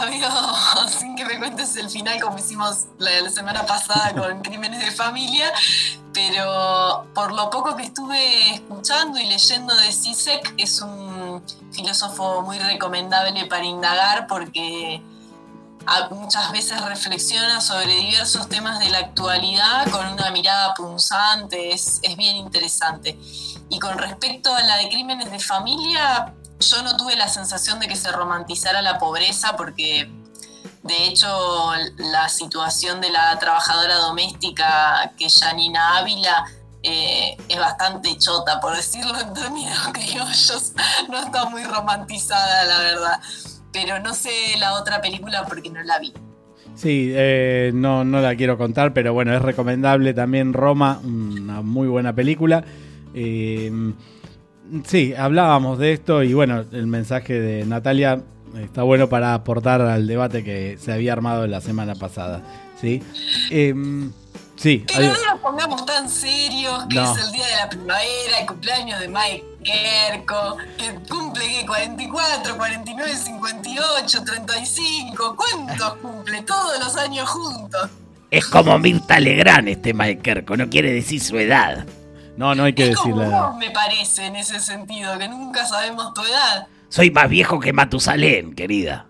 La (laughs) veo sin que me cuentes el final como hicimos la, la semana pasada con (laughs) Crímenes de Familia, pero por lo poco que estuve escuchando y leyendo de Zizek, es un filósofo muy recomendable para indagar porque muchas veces reflexiona sobre diversos temas de la actualidad con una mirada punzante, es, es bien interesante. Y con respecto a la de crímenes de familia, yo no tuve la sensación de que se romantizara la pobreza porque de hecho la situación de la trabajadora doméstica que es Janina Ávila eh, es bastante chota, por decirlo en términos (laughs) criollos, no está muy romantizada la verdad pero no sé la otra película porque no la vi. Sí, eh, no, no la quiero contar, pero bueno, es recomendable también Roma, una muy buena película. Eh, sí, hablábamos de esto y bueno, el mensaje de Natalia está bueno para aportar al debate que se había armado la semana pasada. Sí, Em, sí, Pero adiós. no nos pongamos tan serios, que No. es el día de la primavera, el cumpleaños de Mike Kerko, que cumple ¿qué? 44, 49, 58, 35. ¿Cuántos cumple? Todos los años juntos. Es como Mirta Legrand este Mike Kerko, no quiere decir su edad. No, no hay que Como decirle. vos, me parece, en ese sentido, que nunca sabemos tu edad. Soy más viejo que Matusalén, querida.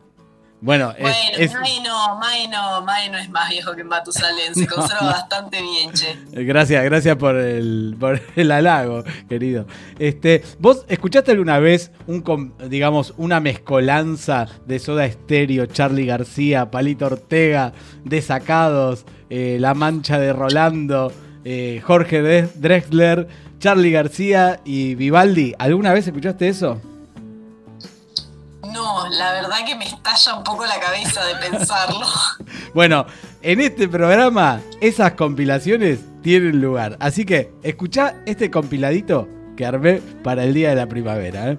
Bueno, es, Bueno, es- Mae no, Mae no, Mae no es más viejo que Matusalén, se (laughs) No, conserva no. bastante bien, che. Gracias, gracias por el, por el halago, querido. Este, ¿Vos escuchaste alguna vez un, digamos, una mezcolanza de Soda Estéreo, Charlie García, Palito Ortega, Desacados, eh, La Mancha de Rolando, eh, Jorge Drexler, Charlie García y Vivaldi? ¿Alguna vez escuchaste eso? No, la verdad que me estalla un poco la cabeza de pensarlo. (laughs) Bueno, en este programa esas compilaciones tienen lugar. Así que escuchá este compiladito que armé para el día de la primavera. ¿eh?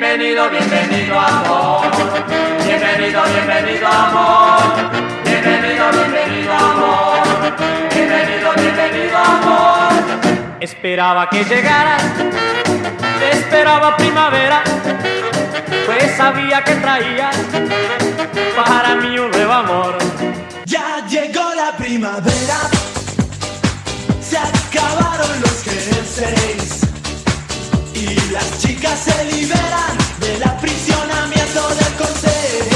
Bienvenido, bienvenido amor. Bienvenido, bienvenido amor. Bienvenido, bienvenido amor. Bienvenido, bienvenido amor. Esperaba que llegaras. Esperaba primavera. Pues sabía que traías para mí un nuevo amor. Ya llegó la primavera, se acabaron los jerseys y las chicas se liberan del aprisionamiento del corset.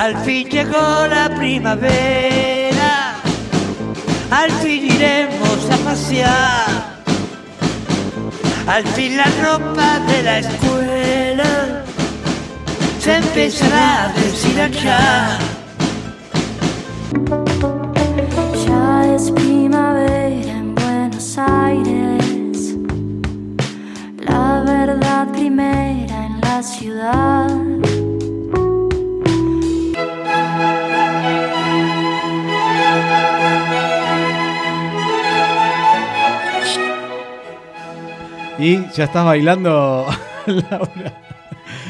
Al fin llegó la primavera, al fin iremos a pasear, al fin la ropa de la escuela se empezará a deshilachar. Ya es primavera en Buenos Aires, la verdad primera en la ciudad. Y ya estás bailando, (laughs) Laura.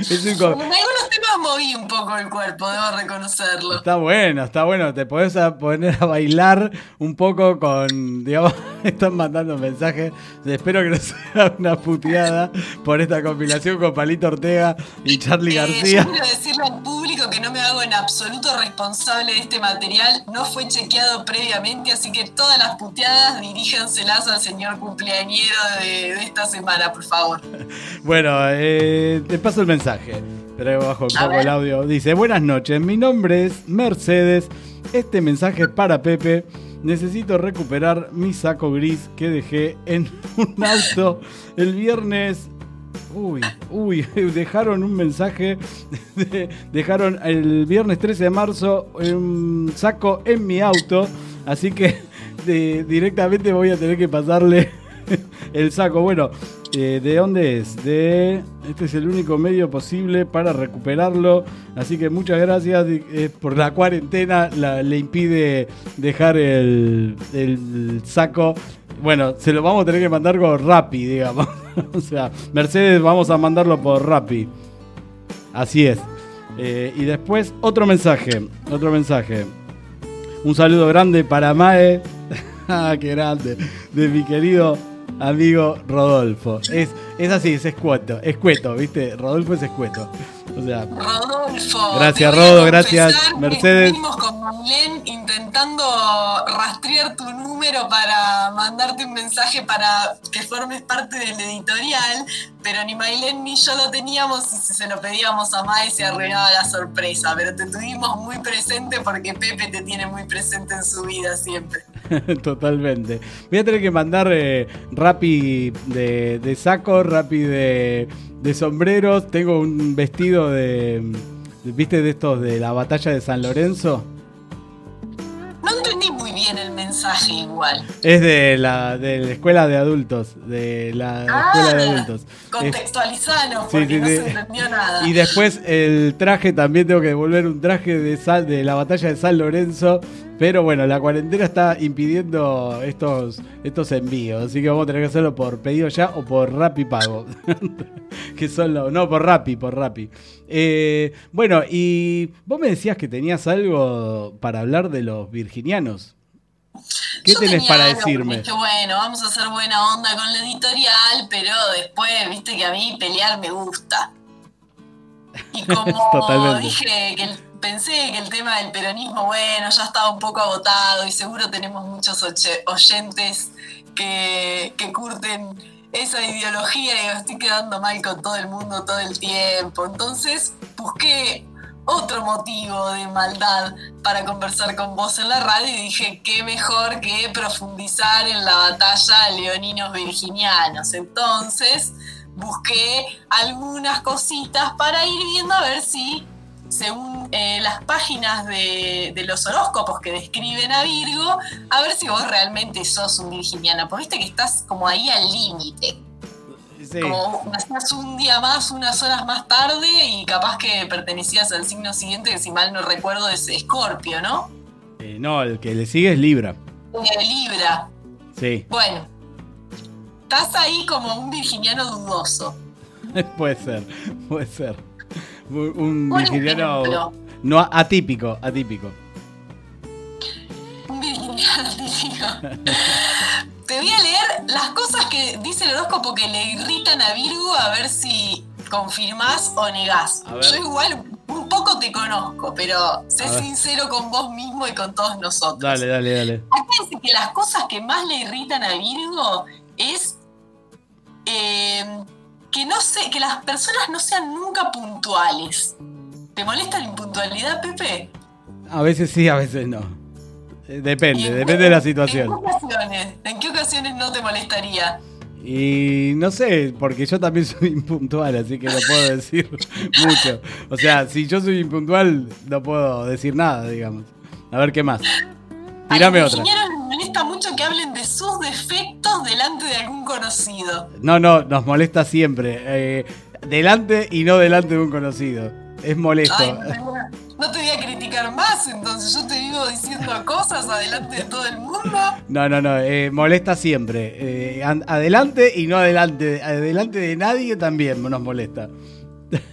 Es un co- En algunos temas moví un poco el cuerpo, debo reconocerlo. Está bueno, está bueno. Te podés a poner a bailar un poco con, digamos, (laughs) están mandando mensajes. Espero que no (laughs) sea una puteada por esta compilación con Palito Ortega y Charlie Eh, García. yo quiero decirle al público que no me hago en absoluto responsable de este material, no fue chequeado previamente, así que todas las puteadas diríjanselas al señor cumpleañero de, de esta semana, por favor. (laughs) Bueno, eh, te paso el mensaje. Pero bajo un poco el audio. Dice, buenas noches, mi nombre es Mercedes. Este mensaje es para Pepe. Necesito recuperar mi saco gris que dejé en (laughs) un auto el viernes. Uy, uy, (laughs) dejaron un mensaje. (laughs) de- dejaron el viernes 13 de marzo un saco en mi auto. Así que de- directamente voy a tener que pasarle el saco. Bueno, eh, ¿de dónde es? De. Este es el único medio posible para recuperarlo. Así que muchas gracias. eh, por la cuarentena la- le impide dejar el, el saco. Bueno, se lo vamos a tener que mandar con Rappi, digamos. (laughs) o sea, Mercedes, vamos a mandarlo por Rappi. Así es. Eh, y después otro mensaje. Otro mensaje. Un saludo grande para Mae. (laughs) Ah, qué grande. De mi querido amigo Rodolfo. Es, es así, es escueto. Escueto, ¿viste? Rodolfo es escueto. O sea, Rodolfo. Gracias, Rodo, gracias, Mercedes. Estuvimos con Mailén intentando rastrear tu número para mandarte un mensaje para que formes parte del editorial, pero ni Mailén ni yo lo teníamos y si se lo pedíamos a Mae se arruinaba la sorpresa. Pero te tuvimos muy presente porque Pepe te tiene muy presente en su vida siempre. (laughs) Totalmente. Voy a tener que mandar eh, de, de saco, Rappi de, de sombreros. Tengo un vestido de, de- ¿Viste de estos de la batalla de San Lorenzo? No entendí muy bien el mensaje igual. Es de la, de la escuela de adultos. De la escuela de adultos. Sí, porque sí, no se entendió nada. Y después el traje, también tengo que devolver un traje de, Sal- de la batalla de San Lorenzo. Pero bueno, la cuarentena está impidiendo estos, estos envíos. Así que vamos a tener que hacerlo por pedido ya o por Rappi Pago. (laughs) que son los. No, por Rappi, por Rappi. Eh, bueno, y vos me decías que tenías algo para hablar de los virginianos. ¿Qué Yo tenés para algo, decirme? Dije, bueno, vamos a hacer buena onda con la editorial, pero después, viste que a mí pelear me gusta. Y (laughs) como Totalmente. dije que el- pensé que el tema del peronismo, bueno, ya estaba un poco agotado y seguro tenemos muchos oyentes que, que curten esa ideología y digo, estoy quedando mal con todo el mundo todo el tiempo. Entonces busqué otro motivo de maldad para conversar con vos en la radio y dije, qué mejor que profundizar en la batalla leoninos virginianos. Entonces busqué algunas cositas para ir viendo a ver si, según eh, las páginas de, de los horóscopos que describen a Virgo, a ver si vos realmente sos un virginiano, porque viste que estás como ahí al límite. Sí. Como nacías un día más, unas horas más tarde y capaz que pertenecías al signo siguiente, que si mal no recuerdo es Escorpio, ¿no? Eh, no, el que le sigue es Libra. De Libra. Sí, Bueno, estás ahí como un virginiano dudoso. (laughs) puede ser, puede ser. Un, un virginiano no atípico, atípico. Un virginiano. (laughs) Te voy a leer las cosas que dice el horóscopo que le irritan a Virgo a ver si confirmás o negás. Yo igual un poco te conozco, pero sé sincero con vos mismo y con todos nosotros. Dale, dale, dale. Acá dice que las cosas que más le irritan a Virgo es eh, que no sé, que las personas no sean nunca puntuales. ¿Te molesta la impuntualidad, Pepe? A veces sí, a veces no. Eh, Depende, ¿Y en depende qué- de la ¿En situación. qué ocasiones? ¿En qué ocasiones no te molestaría? Y no sé, porque yo también soy (laughs) impuntual, así que no puedo decir (laughs) mucho. O sea, si yo soy impuntual, no puedo decir nada, digamos. A ver qué más. Los otra. Molesta mucho que hablen de sus defectos delante de algún conocido. No, no, nos molesta siempre. eh, delante y no delante de un conocido. Es molesto. Ay, no, no te voy a criticar más, entonces yo te vivo diciendo cosas adelante de todo el mundo. No, no, no, eh, molesta siempre. Eh, an- adelante y no adelante. Adelante de nadie también nos molesta.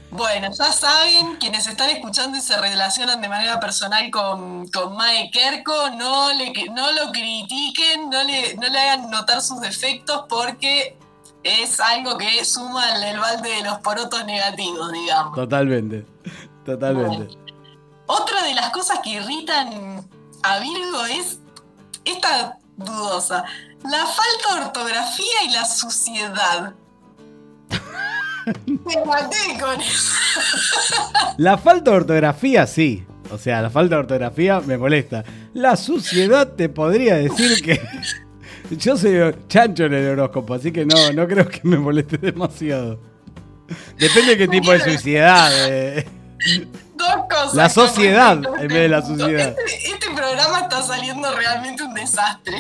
Bueno, ya saben, quienes están escuchando y se relacionan de manera personal con, con Mae Kerko, no, le, no lo critiquen, no le, no le hagan notar sus defectos porque es algo que suma el balde de los porotos negativos, digamos. Totalmente. Totalmente. Otra de las cosas que irritan a Virgo es esta dudosa, la falta de ortografía y la suciedad. Me maté con eso. La falta de ortografía, sí. O sea, la falta de ortografía me molesta. La suciedad te podría decir que. (laughs) Yo soy chancho en el horóscopo, así que no, no creo que me moleste demasiado. Depende de qué tipo de suciedad. eh. (laughs) Dos cosas. La sociedad en vez de la este suciedad. Este, este programa está saliendo realmente un desastre.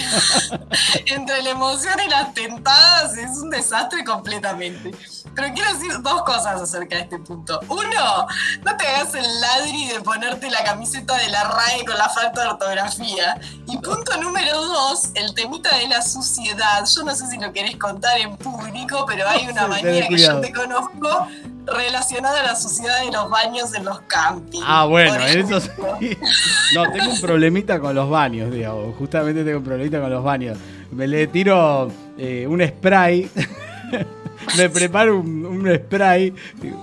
(laughs) Entre la emoción y las tentadas es un desastre completamente. Pero quiero decir dos cosas acerca de este punto. Uno, no te hagas el ladri de ponerte la camiseta de la RAE con la falta de ortografía. Y punto número dos, el temita de la suciedad. Yo no sé si lo querés contar en público, pero hay (laughs) una tené que yo te conozco relacionada a la suciedad de los baños en los campings. Ah, bueno, eso sí. No, tengo un problemita con los baños, digamos. Justamente tengo un problemita con los baños. Me le tiro eh, un spray. (laughs) Me preparo un, un spray.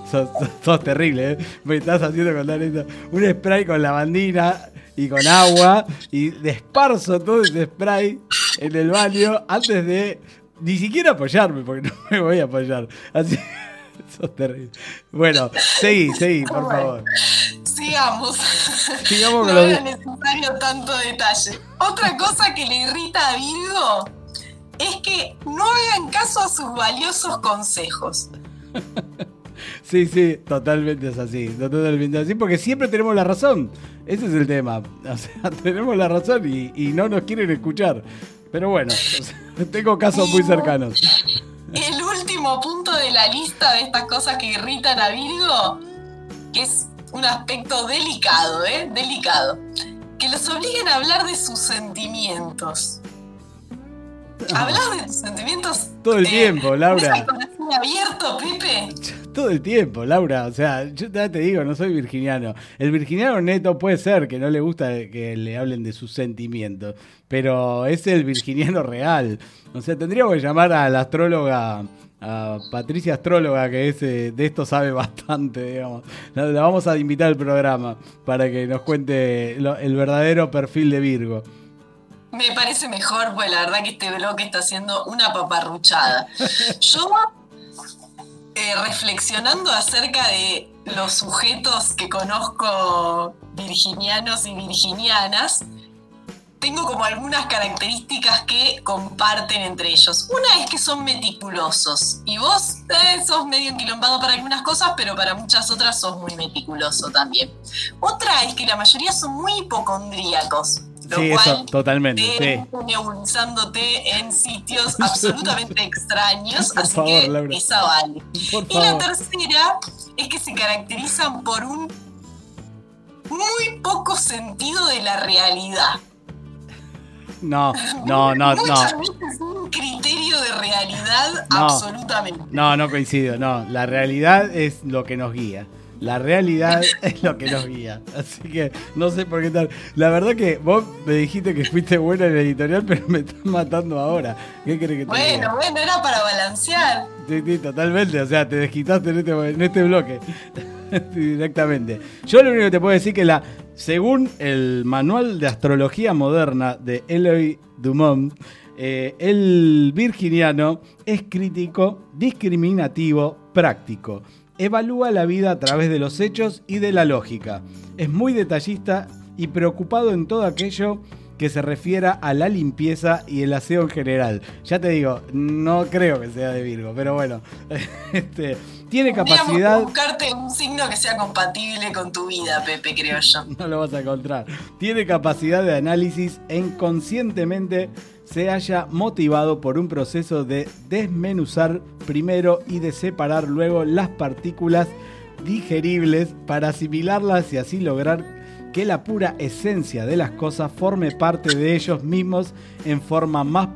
Sos, sos- sos terrible, ¿eh? Me estás haciendo contar esto. Un spray con lavandina y con agua. Y desparzo todo ese spray en el baño antes de ni siquiera apoyarme, porque no me voy a apoyar. Así. Sos terrible. Bueno, seguí, seguí, por favor. Sigamos. Sigamos no era necesario tanto detalle. Otra cosa que le irrita a Virgo es que no hagan caso a sus valiosos consejos. (laughs) Sí, sí, totalmente es así, totalmente así, porque siempre tenemos la razón. Ese es el tema. (laughs) O sea, tenemos la razón y, y no nos quieren escuchar. Pero bueno, (laughs) tengo casos muy cercanos. El último punto de la lista de estas cosas que irritan a Virgo, que es un aspecto delicado, ¿eh? Delicado. Que los obliguen a hablar de sus sentimientos. ¿Hablas de tus sentimientos? Todo el eh, tiempo, ¿tenés Laura. corazón abierto, Pepe? Todo el tiempo, Laura. O sea, yo ya te digo, no soy virginiano. El virginiano neto puede ser que no le gusta que le hablen de sus sentimientos, pero es el virginiano real. O sea, tendríamos que llamar a la astróloga, a Patricia Astróloga, que es, eh, de esto sabe (laughs) bastante, digamos. La, la vamos a invitar al programa para que nos cuente lo- el verdadero perfil de Virgo. Me parece mejor, pues la verdad que este bloque está haciendo una paparruchada. (laughs) Yo, eh, reflexionando acerca de los sujetos que conozco virginianos y virginianas, tengo como algunas características que comparten entre ellos. Una es que son meticulosos. Y vos eh, sos medio enquilombado para algunas cosas, pero para muchas otras sos muy meticuloso también. Otra es que la mayoría son muy hipocondríacos. Lo Sí, cual eso, totalmente. te Sí. nebulizándote en sitios (laughs) absolutamente extraños, Por así favor, que Laura. esa vale. Por Y la tercera es que se caracterizan por un muy poco sentido de la realidad. No, no, no, Muchas no. veces un criterio de realidad No. absolutamente. No, no coincido, no. La realidad es lo que nos guía. La realidad (laughs) es lo que nos guía. Así que no sé por qué tal. La verdad que vos me dijiste que fuiste buena en el editorial, pero me estás matando ahora. ¿Qué crees que te Bueno, diga? bueno, era para balancear. Sí, sí, totalmente. O sea, te desquitaste en este, en este bloque. (laughs) Directamente. Yo lo único que te puedo decir que la, según el manual de astrología moderna de Eloy Dumont, eh, el virginiano es crítico, discriminativo, práctico. Evalúa la vida a través de los hechos y de la lógica. Es muy detallista y preocupado en todo aquello que se refiera a la limpieza y el aseo en general. Ya te digo, no creo que sea de Virgo, pero bueno, (laughs) este, tiene capacidad... buscarte un signo que sea compatible con tu vida, Pepe, creo yo. (laughs) no lo vas a encontrar. Tiene capacidad de análisis e inconscientemente se haya motivado por un proceso de desmenuzar primero y de separar luego las partículas digeribles para asimilarlas y así lograr que la pura esencia de las cosas forme parte de ellos mismos en forma más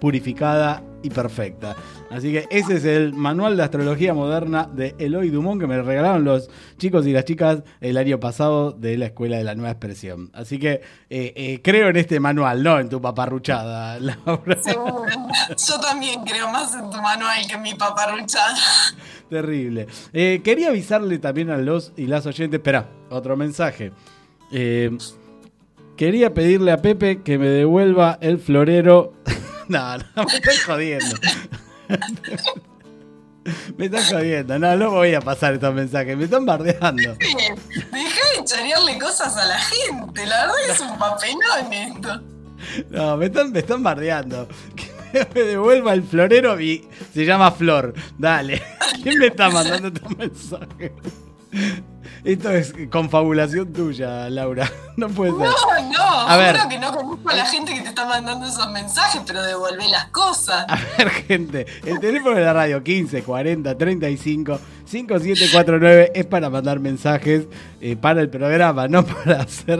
purificada y perfecta. Así que ese es el manual de astrología moderna de Eloy Dumont que me regalaron los chicos y las chicas el año pasado de la Escuela de la Nueva Expresión. Así que eh, eh, creo en este manual, no en tu paparruchada, (laughs) Laura. Seguro. Yo también creo más en tu manual que en mi paparruchada. Terrible. Eh, quería avisarle también a los y las oyentes. Espera, otro mensaje. Quería pedirle a Pepe que me devuelva el florero. (laughs) no, no, me estás jodiendo. (laughs) me estás jodiendo. No, no voy a pasar estos mensajes. Me están bardeando. Deja de chorearle cosas a la gente. La verdad que es un papelón esto. No, me están, me están bardeando. (laughs) Que me devuelva el florero y se llama Flor. Dale. (laughs) ¿Quién me está mandando estos mensajes? (laughs) Esto es confabulación tuya, Laura. (laughs) No puede ser. No, no, A ver. que no conozco a la gente que te está mandando esos mensajes, pero devolvé las cosas. A ver, gente, el teléfono de la radio 15 40 35 5749 es para mandar mensajes eh, para el programa, no para hacer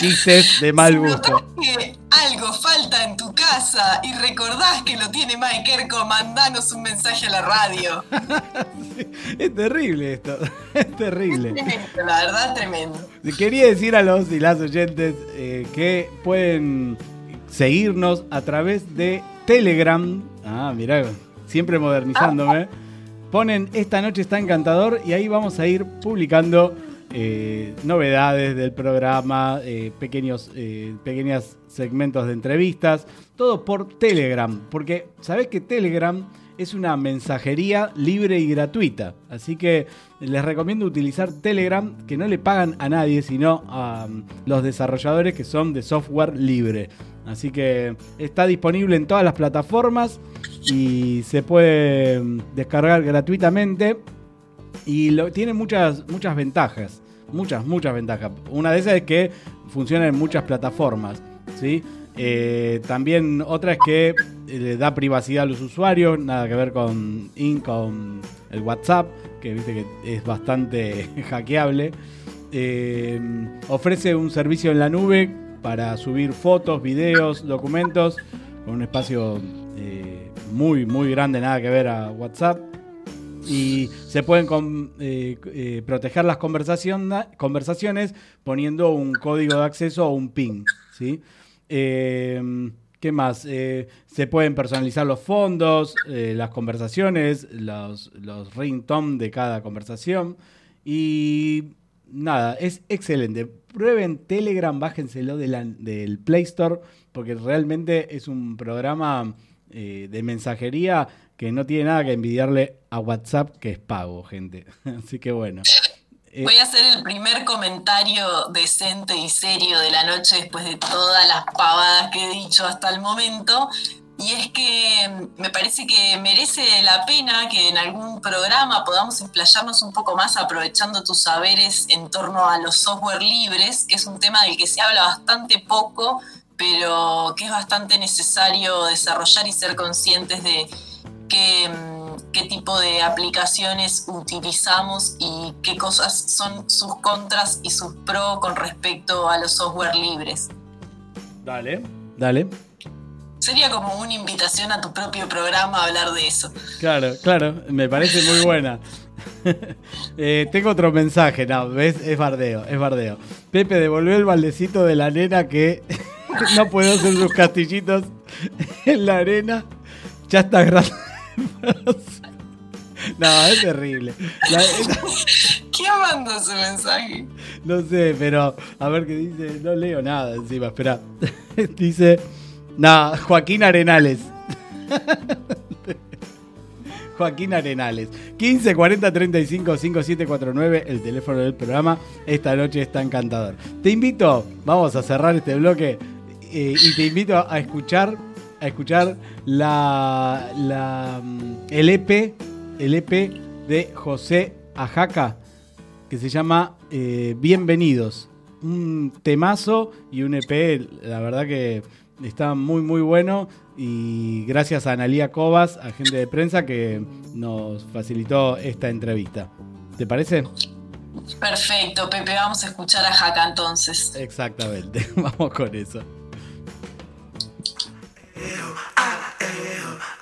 chistes de mal gusto. Que algo falta en tu casa y recordás que lo tiene Mike Erco, mandanos un mensaje a la radio. (laughs) Es terrible esto, (laughs) es terrible. Tremendo, la verdad, tremendo. Quería decir a los y las oyentes eh, que pueden seguirnos a través de Telegram. Ah, mirá, siempre modernizándome. Ponen Esta noche está encantador y ahí vamos a ir publicando eh, novedades del programa, eh, pequeños, eh, segmentos de entrevistas, todo por Telegram. Porque sabés que Telegram es una mensajería libre y gratuita. Así que les recomiendo utilizar Telegram, que no le pagan a nadie, sino a um, los desarrolladores que son de software libre. Así que está disponible en todas las plataformas y se puede mm, descargar gratuitamente. Y lo, tiene muchas, muchas ventajas. Muchas, muchas ventajas. Una de esas es que funciona en muchas plataformas. ¿sí? Eh, también otra es que eh, le da privacidad a los usuarios, nada que ver con, con el WhatsApp, que viste que es bastante (laughs) hackeable. Eh, ofrece un servicio en la nube para subir fotos, videos, documentos, con un espacio muy, muy grande, nada que ver a WhatsApp. Y se pueden eh, eh, proteger las conversaciones poniendo un código de acceso o un PIN. ¿sí? Eh, ¿Qué más? Eh, se pueden personalizar los fondos, las conversaciones, los, los de cada conversación. Y nada, es excelente. Prueben Telegram, bájenselo del Play Store, porque realmente es un programa de mensajería que no tiene nada que envidiarle a WhatsApp, que es pago, gente. (laughs) Así que bueno. Eh, Voy a hacer el primer comentario decente y serio de la noche después de todas las pavadas que he dicho hasta el momento. Y es que me parece que merece la pena que en algún programa podamos explayarnos un poco más aprovechando tus saberes en torno a los software libres, que es un tema del que se habla bastante poco, pero que es bastante necesario desarrollar y ser conscientes de qué, qué tipo de aplicaciones utilizamos y qué cosas son sus contras y sus pros con respecto a los software libres. Dale. Dale. Sería como una invitación a tu propio programa a hablar de eso. Claro, claro, me parece muy buena. (laughs) Eh, tengo otro mensaje, no, ¿ves? Es bardeo, es bardeo. Pepe, devolvió el baldecito de la nena que (laughs) no puede hacer sus castillitos en la arena. Ya está grande. (laughs) No, es terrible. La- (laughs) ¿Quién mandó ese mensaje? no sé, pero a ver qué dice. No leo nada encima, espera. (laughs) dice. No, Joaquín Arenales. Joaquín Arenales. 15 40 35 5749, el teléfono del programa. Esta noche está encantador. Te invito, vamos a cerrar este bloque eh, y te invito a escuchar a escuchar la, la, mm, el EP el EP de José Ajaca que se llama eh, Bienvenidos. Un temazo y un EP, la verdad que está muy muy bueno y gracias a Analía Cobas, agente de prensa, que nos facilitó esta entrevista. ¿Te parece? Perfecto, Pepe, vamos a escuchar a Jaca entonces. Exactamente, (laughs) vamos con eso. Me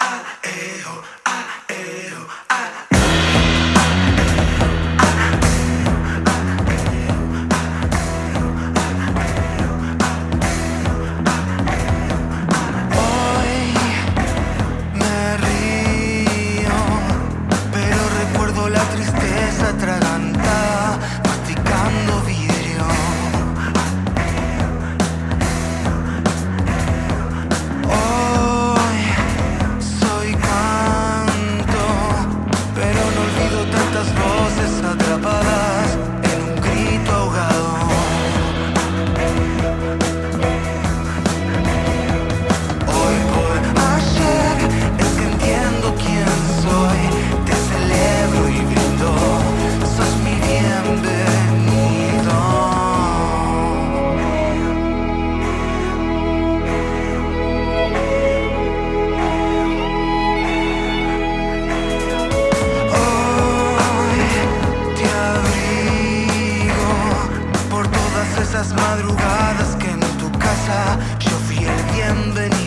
esas madrugadas que en tu casa yo fui el bienvenido.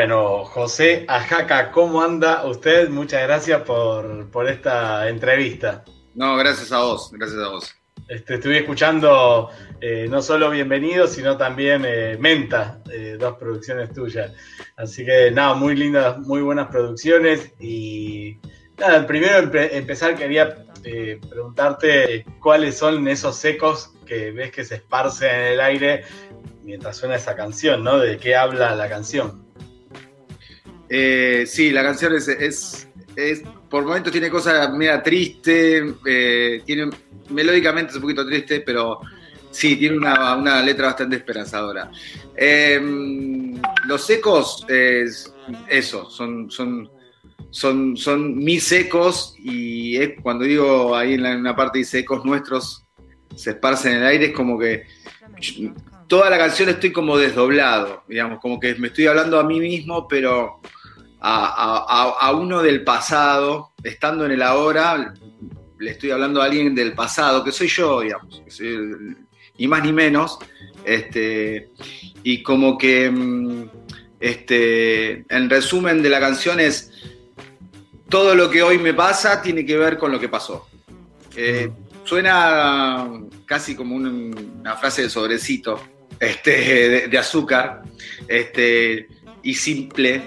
Bueno, José Ajaca, ¿cómo anda usted? Muchas gracias por, por esta entrevista. No, gracias a vos, gracias a vos. Este, estuve escuchando eh, no solo Bienvenido, sino también eh, Menta, eh, dos producciones tuyas. Así que nada, muy lindas, muy buenas producciones. Y nada, primero empe- empezar quería preguntarte cuáles son esos ecos que ves que se esparcen en el aire mientras suena esa canción, ¿no? ¿De qué habla la canción? Eh, sí, la canción es, es, por momentos tiene cosas media triste, eh, tiene, melódicamente es un poquito triste, pero sí, tiene una, una letra bastante esperanzadora. Eh, los ecos, es eso, son, son, son, son mis ecos y cuando digo ahí en, la- una parte dice ecos nuestros se esparcen en el aire, es como que toda la canción estoy como desdoblado, digamos, como que me estoy hablando a mí mismo, pero a, a- a- a uno del pasado, estando en el ahora, le estoy hablando a alguien del pasado, que soy yo, digamos, que soy el- ni más ni menos, este, y como que, mm, este, en resumen de la canción es, todo lo que hoy me pasa tiene que ver con lo que pasó. Eh, suena casi como un- una frase de sobrecito, este, de, de azúcar, este, y simple,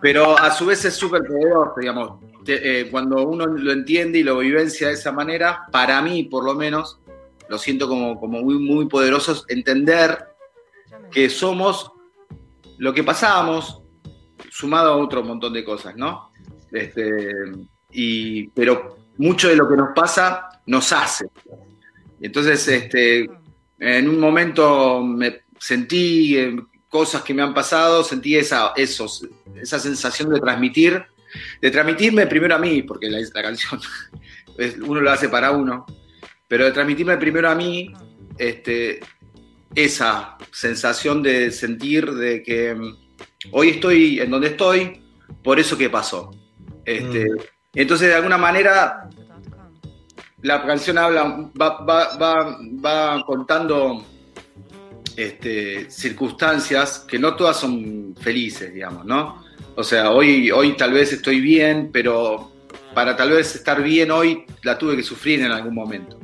pero a su vez es súper poderoso, digamos. Te- eh, cuando uno lo entiende y lo vivencia de esa manera, para mí por lo menos, lo siento como, como muy, muy poderoso, entender que somos lo que pasamos, sumado a otro montón de cosas, ¿no? Este, y, pero mucho de lo que nos pasa nos hace. Entonces, este, en un momento me sentí eh, cosas que me han pasado, sentí esa, esos, esa sensación de transmitir, de transmitirme primero a mí, porque la, la canción (laughs) uno lo hace para uno, pero de transmitirme primero a mí este, esa sensación de sentir de que mm, hoy estoy en donde estoy por eso que pasó. Este, Entonces, de alguna manera, la canción habla, va, va- va- va contando este, circunstancias que no todas son felices, digamos, ¿no? O sea, hoy, hoy tal vez estoy bien, pero para tal vez estar bien hoy la tuve que sufrir en algún momento.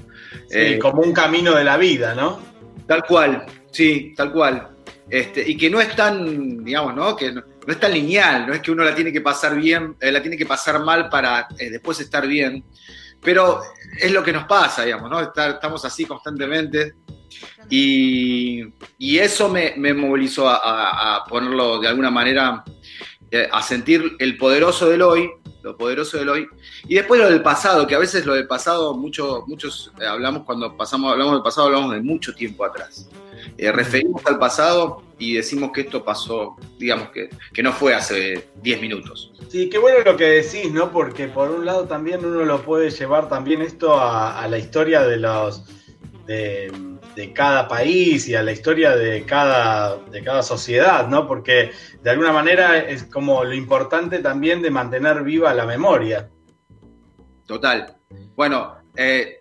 Sí, Eh, como un camino de la vida, ¿no? Tal cual, sí, tal cual. Este, y que no es tan, digamos, ¿no? Que no, no es tan lineal, no es que uno la tiene que pasar bien, eh, la tiene que pasar mal para eh, después estar bien. Pero es lo que nos pasa, digamos, ¿no? Estar- estamos así constantemente. Y, eso me, movilizó a ponerlo de alguna manera, eh, a sentir el poderoso del hoy, lo poderoso del hoy, y después lo del pasado, que a veces lo del pasado, mucho, muchos eh, hablamos cuando pasamos, hablamos del pasado, hablamos de mucho tiempo atrás. Eh, referimos al pasado y decimos que esto pasó, digamos que, que no fue hace 10 minutos. Sí, qué bueno lo que decís, ¿no? Porque por un lado también uno lo puede llevar también esto a, a la historia de los de, de cada país y a la historia de cada, de cada sociedad, ¿no? Porque de alguna manera es como lo importante también de mantener viva la memoria. Total. Bueno, eh,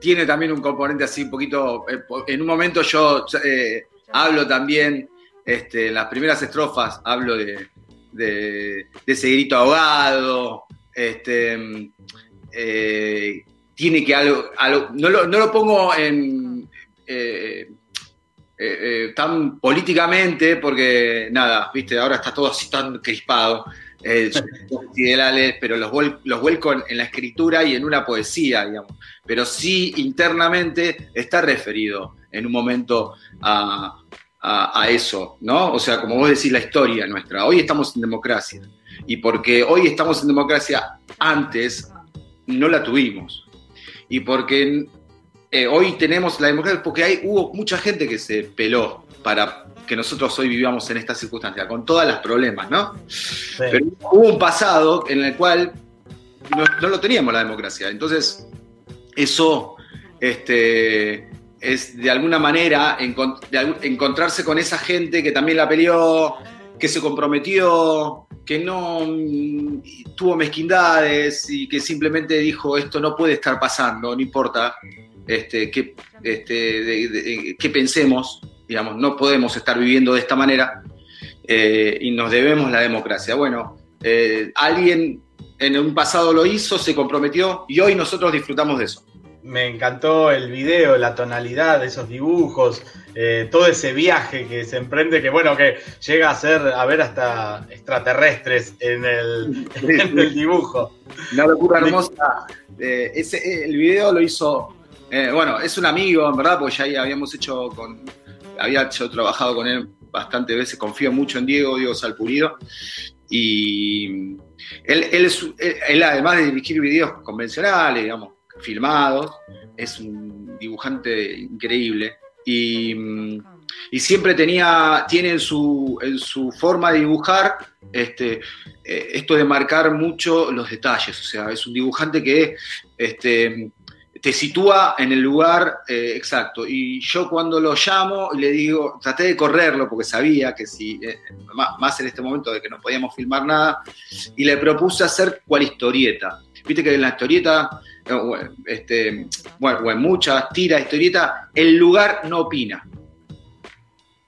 tiene también un componente así un poquito. eh, en un momento yo eh, hablo también, este, en las primeras estrofas, hablo de, de, de ese grito ahogado. Este, tiene que algo. algo- no, lo, no lo pongo en. Eh, eh, eh, tan políticamente, porque nada, viste, ahora está todo así tan crispado, eh, (laughs) pero los, los vuelco en, en la escritura y en una poesía, digamos. Pero sí internamente está referido en un momento a, a- a eso, ¿no? O sea, como vos decís, la historia nuestra. Hoy estamos en democracia. Y porque hoy estamos en democracia, antes no la tuvimos. Y porque eh, hoy tenemos la democracia porque hay, hubo mucha gente que se peló para que nosotros hoy vivamos en esta circunstancia, con todos los problemas, ¿no? Pero hubo un pasado en el cual no, no lo teníamos la democracia. Entonces, eso este, es de alguna manera de encontrarse con esa gente que también la peleó, que se comprometió, que no mm, tuvo mezquindades y que simplemente dijo esto no puede estar pasando, no importa este, este, de- de- qué pensemos, digamos, no podemos estar viviendo de esta manera. eh, y nos debemos la democracia. Bueno, eh, alguien en un pasado lo hizo, se comprometió y hoy nosotros disfrutamos de eso. Me encantó el video, la tonalidad de esos dibujos, eh, todo ese viaje que se emprende, que bueno, que llega a ser, a ver hasta extraterrestres en el, (laughs) en el dibujo. Una locura hermosa. Eh, ese, el video lo hizo, eh, bueno, es un amigo, en verdad, porque ya habíamos hecho con, había yo trabajado con él bastantes veces, confío mucho en Diego, Diego Salpurido, y él, él, es, él, además de dirigir videos convencionales, digamos, filmados, es un dibujante increíble, y, y siempre tenía, tiene en su, en su forma de dibujar este, eh, esto de marcar mucho los detalles, o sea, es un dibujante que este, te sitúa en el lugar eh, exacto. Y yo cuando lo llamo le digo, traté de correrlo porque sabía que si, eh, más, en este momento de que no podíamos filmar nada, y le propuse hacer cual historieta. Viste que en la historieta, este, bueno, o en muchas tiras de historieta, el lugar no opina.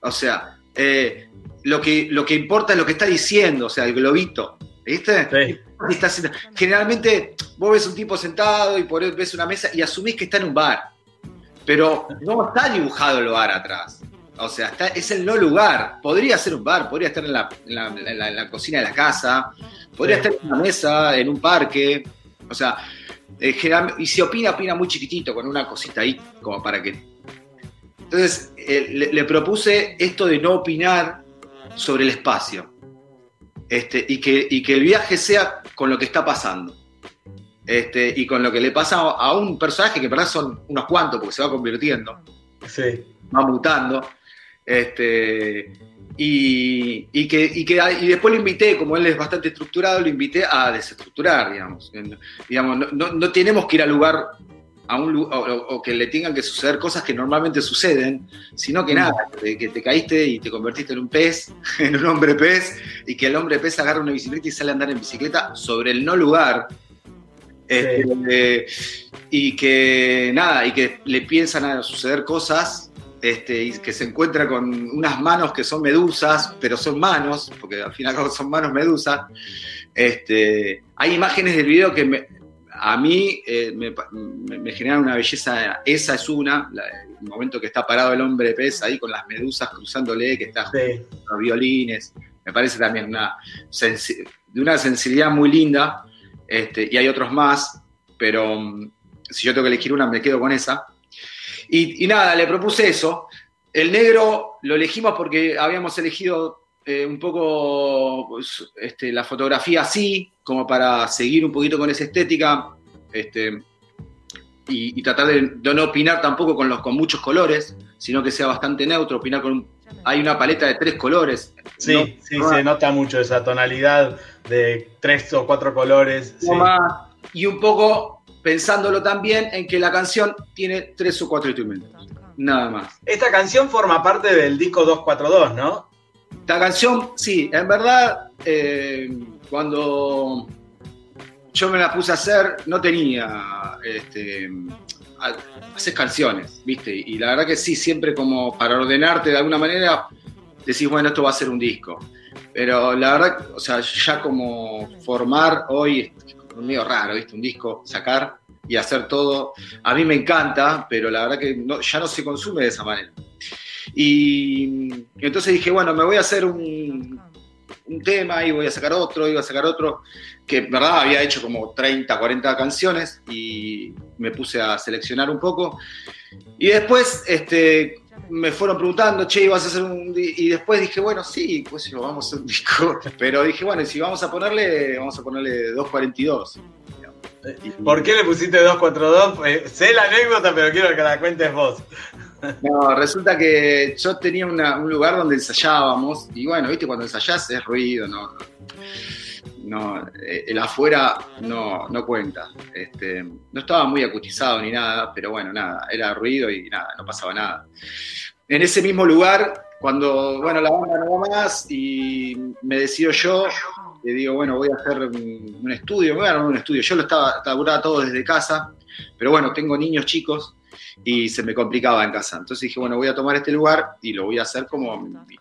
O sea, eh, lo, que, lo que importa es lo que está diciendo, o sea, el globito. ¿Viste? Sí. Está, generalmente vos ves un tipo sentado y por ves una mesa y asumís que está en un bar. Pero no está dibujado el bar atrás. O sea, está, es el no lugar. Podría ser un bar, podría estar en la, en la, en la, en la cocina de la casa, podría sí. estar en una mesa, en un parque. O sea, eh, general, y si opina, opina muy chiquitito, con una cosita ahí, como para que. Entonces, eh, le, le propuse esto de no opinar sobre el espacio. Este, y, que, y, que, el viaje sea con lo que está pasando. Este, y con lo que le pasa a un personaje que en verdad son unos cuantos, porque se va convirtiendo. Sí. Va mutando. Este, y, y, que, y, que, y después lo invité, como él es bastante estructurado, lo invité a desestructurar, digamos. digamos no, no, no tenemos que ir al lugar a un o, o, que le tengan que suceder cosas que normalmente suceden, sino que nada, que, te caíste y te convertiste en un pez, (laughs) en un hombre pez, y que el hombre pez agarra una bicicleta y sale a andar en bicicleta sobre el no lugar. Este, eh, y que nada, y que le piensan a suceder cosas, este, y que se encuentra con unas manos que son medusas, pero son manos, porque al fin y al cabo son manos medusas. Este, hay imágenes del video que me, a mí eh, me, me, genera una belleza, esa es una, la, el momento que está parado el hombre pez ahí con las medusas cruzándole, que está sí. los violines, me parece también una de una sensibilidad muy linda, este, y hay otros más, pero um, si yo tengo que elegir una me quedo con esa. Y, y, nada, le propuse eso. El negro lo elegimos porque habíamos elegido eh, un poco pues, este, la fotografía así, como para seguir un poquito con esa estética este, y, y, tratar de, de, no opinar tampoco con, los, con muchos colores, sino que sea bastante neutro, opinar con un, hay una paleta de tres colores. Sí, no, sí, no, se nota mucho esa tonalidad de tres o cuatro colores. Sí. Y un poco pensándolo también en que la canción tiene tres o cuatro instrumentos, nada más. Esta canción forma parte del disco 242, ¿no? Esta canción, sí, en verdad, eh, cuando yo me la puse a hacer, no tenía este, hacer canciones, ¿viste? Y la verdad que sí, siempre como para ordenarte de alguna manera, decís, bueno, esto va a ser un disco. Pero la verdad, o sea, ya como formar hoy es medio raro, ¿viste? Un disco, sacar y hacer todo. A mí me encanta, pero la verdad que ya no se consume de esa manera. Y entonces dije, bueno, me voy a hacer un, un tema y voy a sacar otro, voy a sacar otro, que verdad había hecho como 30, 40 canciones y me puse a seleccionar un poco. Y después este, me fueron preguntando, che, ¿ibas a hacer un...? Y después dije, bueno, sí, pues vamos a hacer un disco. (laughs) Pero dije, bueno, si vamos a ponerle, vamos a ponerle 242. ¿Por qué le pusiste 242? Eh, sé la anécdota, pero quiero que la cuentes vos. No, resulta que yo tenía una, un lugar donde ensayábamos, y bueno, viste, cuando ensayás es ruido, no, no el afuera no, no cuenta. Este, no estaba muy acustizado ni nada, pero bueno, nada, era ruido y nada, no pasaba nada. En ese mismo lugar, cuando, bueno, la banda no va más y me decido yo, le digo, bueno, voy a hacer un, un estudio, me voy a armar un estudio. Yo lo estaba, estaba todo desde casa, pero bueno, tengo niños chicos y se me complicaba en casa. Entonces dije, bueno, voy a tomar este lugar y lo voy a hacer como mi,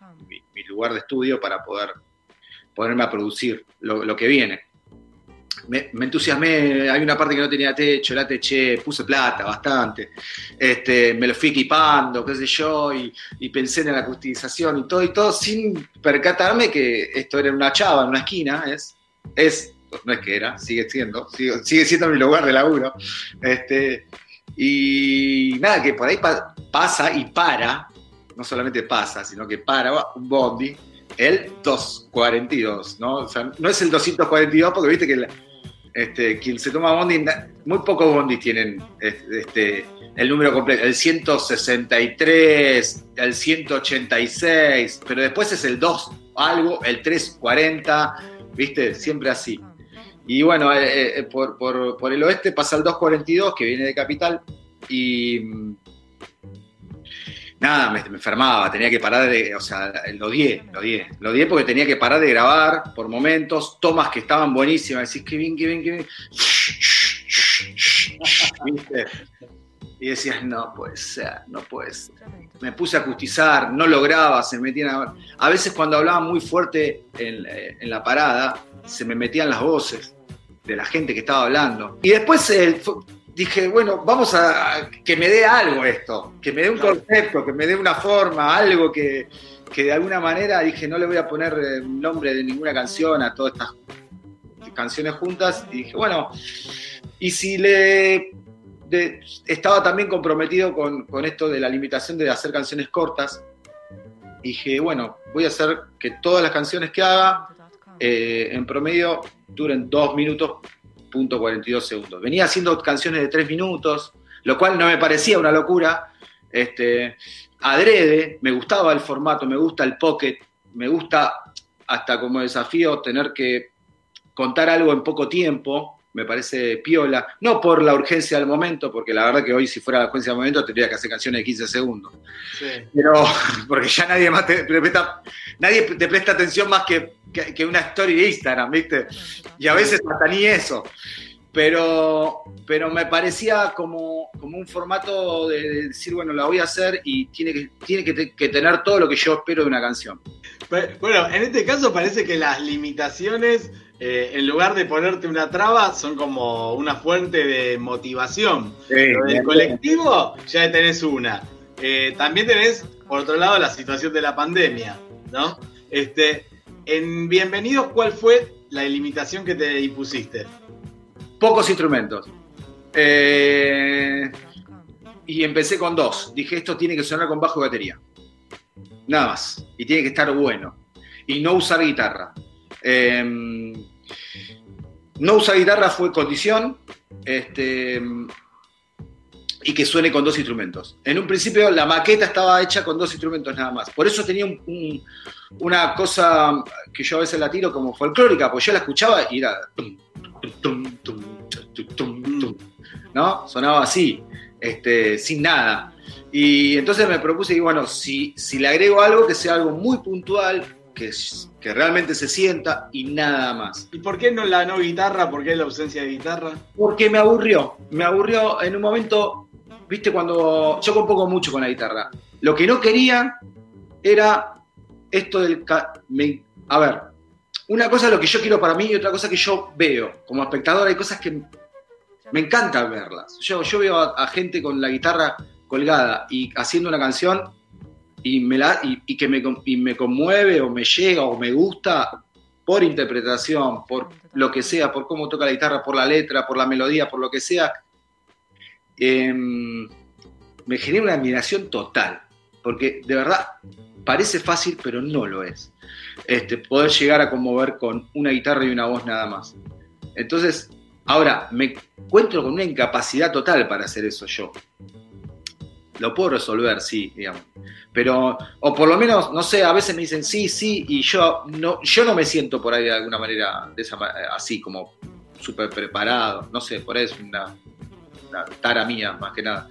lugar de estudio para poder ponerme a producir lo, que viene. Me, entusiasmé, hay una parte que no tenía techo, la teché, puse plata bastante, este, me lo fui equipando, qué sé yo, y, y pensé en la acustización y todo, y todo sin percatarme que esto era una chava en una esquina, es, es, no es que era, sigue siendo, sigue, sigue siendo mi lugar de laburo. Este, y nada, que por ahí pa- pasa y para, no solamente pasa, sino que para un bondi, el 242, ¿no? O sea, no es el 242 porque viste que este, quien se toma bondi, muy pocos bondis tienen este, el número completo, el 163, el 186, pero después es el 2 algo, el 340, viste, siempre así. Y bueno, eh, eh, por, por- por el oeste pasa el 242, que viene de Capital, y mm, nada, me, enfermaba, tenía que parar de, o sea, lo odié, lo odié, lo odié porque tenía que parar de grabar por momentos, tomas que estaban buenísimas, decís, qué bien, qué bien, qué bien, (laughs) ¿viste? Y decías, no puede ser, no puede ser. Me puse a acustizar, no lograba, se me metían a... A veces cuando hablaba muy fuerte eh, en la parada, se me metían las voces de la gente que estaba hablando. Y después eh, dije, bueno, vamos a, que me dé algo esto, que me dé un concepto, que me dé una forma, algo que, que de alguna manera dije, no le voy a poner eh, nombre de ninguna canción a todas estas canciones juntas. Y dije, bueno, y si le... de- estaba también comprometido con, con esto de la limitación de hacer canciones cortas. Dije, bueno, voy a hacer que todas las canciones que haga eh, en promedio duren 2 minutos, punto 42 segundos. Venía haciendo canciones de 3 minutos, lo cual no me parecía una locura. Este, adrede, me gustaba el formato, me gusta el pocket, me gusta hasta como desafío tener que contar algo en poco tiempo, me parece piola, no por la urgencia del momento, porque la verdad que hoy si fuera la urgencia del momento tendría que hacer canciones de 15 segundos, pero (laughs) porque ya nadie más te, te presta, nadie te presta atención más que, que, que una story de Instagram, ¿viste? Y a veces hasta ni eso. Pero, pero me parecía como, como un formato de, de decir, bueno, la voy a hacer y tiene, que, tiene que, te- que tener todo lo que yo espero de una canción. Bueno, en este caso parece que las limitaciones, eh, en lugar de ponerte una traba, son como una fuente de motivación. Sí, Lo del colectivo, ya tenés una. Eh, también tenés, por otro lado, la situación de la pandemia, ¿no? Este, en Bienvenidos, ¿cuál fue la limitación que te impusiste? Pocos instrumentos. Eh, y empecé con dos. Dije, esto tiene que sonar con bajo y batería. Nada más. Y tiene que estar bueno. Y no usar guitarra. Eh, no usar guitarra fue condición. Este, y que suene con dos instrumentos. En un principio la maqueta estaba hecha con dos instrumentos nada más. Por eso tenía un- un- una cosa que yo a veces la tiro como folclórica, porque yo la escuchaba y era... ¿No? Sonaba así, este, sin nada. Y entonces me propuse, y bueno, si, si le agrego algo que sea algo muy puntual, que, que realmente se sienta y nada más. ¿Y por qué no la no guitarra? ¿Por qué la ausencia de guitarra? Porque me aburrió. Me aburrió en un momento, viste, cuando yo compongo mucho con la guitarra. Lo que no quería era esto del... a ver, una cosa es lo que yo quiero para mí y otra cosa que yo veo. Como espectador hay cosas que me encanta verlas. Yo, yo veo a, gente con la guitarra colgada y haciendo una canción y me, la, y, que me, y me conmueve o me llega o me gusta por interpretación, por lo que sea, por cómo toca la guitarra, por la letra, por la melodía, por lo que sea, em, me genera una admiración total. Porque de verdad parece fácil, pero no lo es. Este, poder llegar a conmover con una guitarra y una voz nada más. Entonces, ahora me encuentro con una incapacidad total para hacer eso yo. Lo puedo resolver, sí, digamos. Pero, o por lo menos, no sé, a veces me dicen sí, sí, y yo no, yo no me siento por ahí de alguna manera de esa, así como súper preparado. No sé, por ahí es una, una tara mía, más que nada.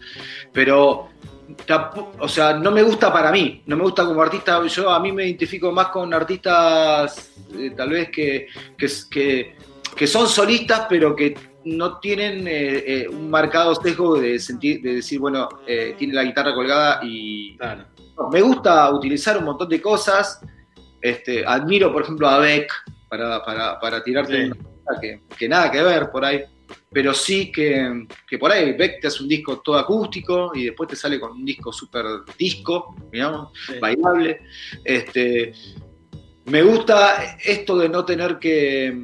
Pero, o sea, no me gusta para mí, no me gusta como artista. Yo a mí me identifico más con artistas, eh, tal vez que, que, que, que son solistas, pero que no tienen eh, eh, un marcado sesgo de, sentir, de decir, bueno, eh, tiene la guitarra colgada y... No, me gusta utilizar un montón de cosas Este, admiro, por ejemplo, a Beck para, para, para tirarte una cosa que, que nada que ver por ahí. Pero sí que, que por ahí Beck te hace un disco todo acústico y después te sale con un disco súper disco, digamos, bailable. Este, me gusta esto de no tener que,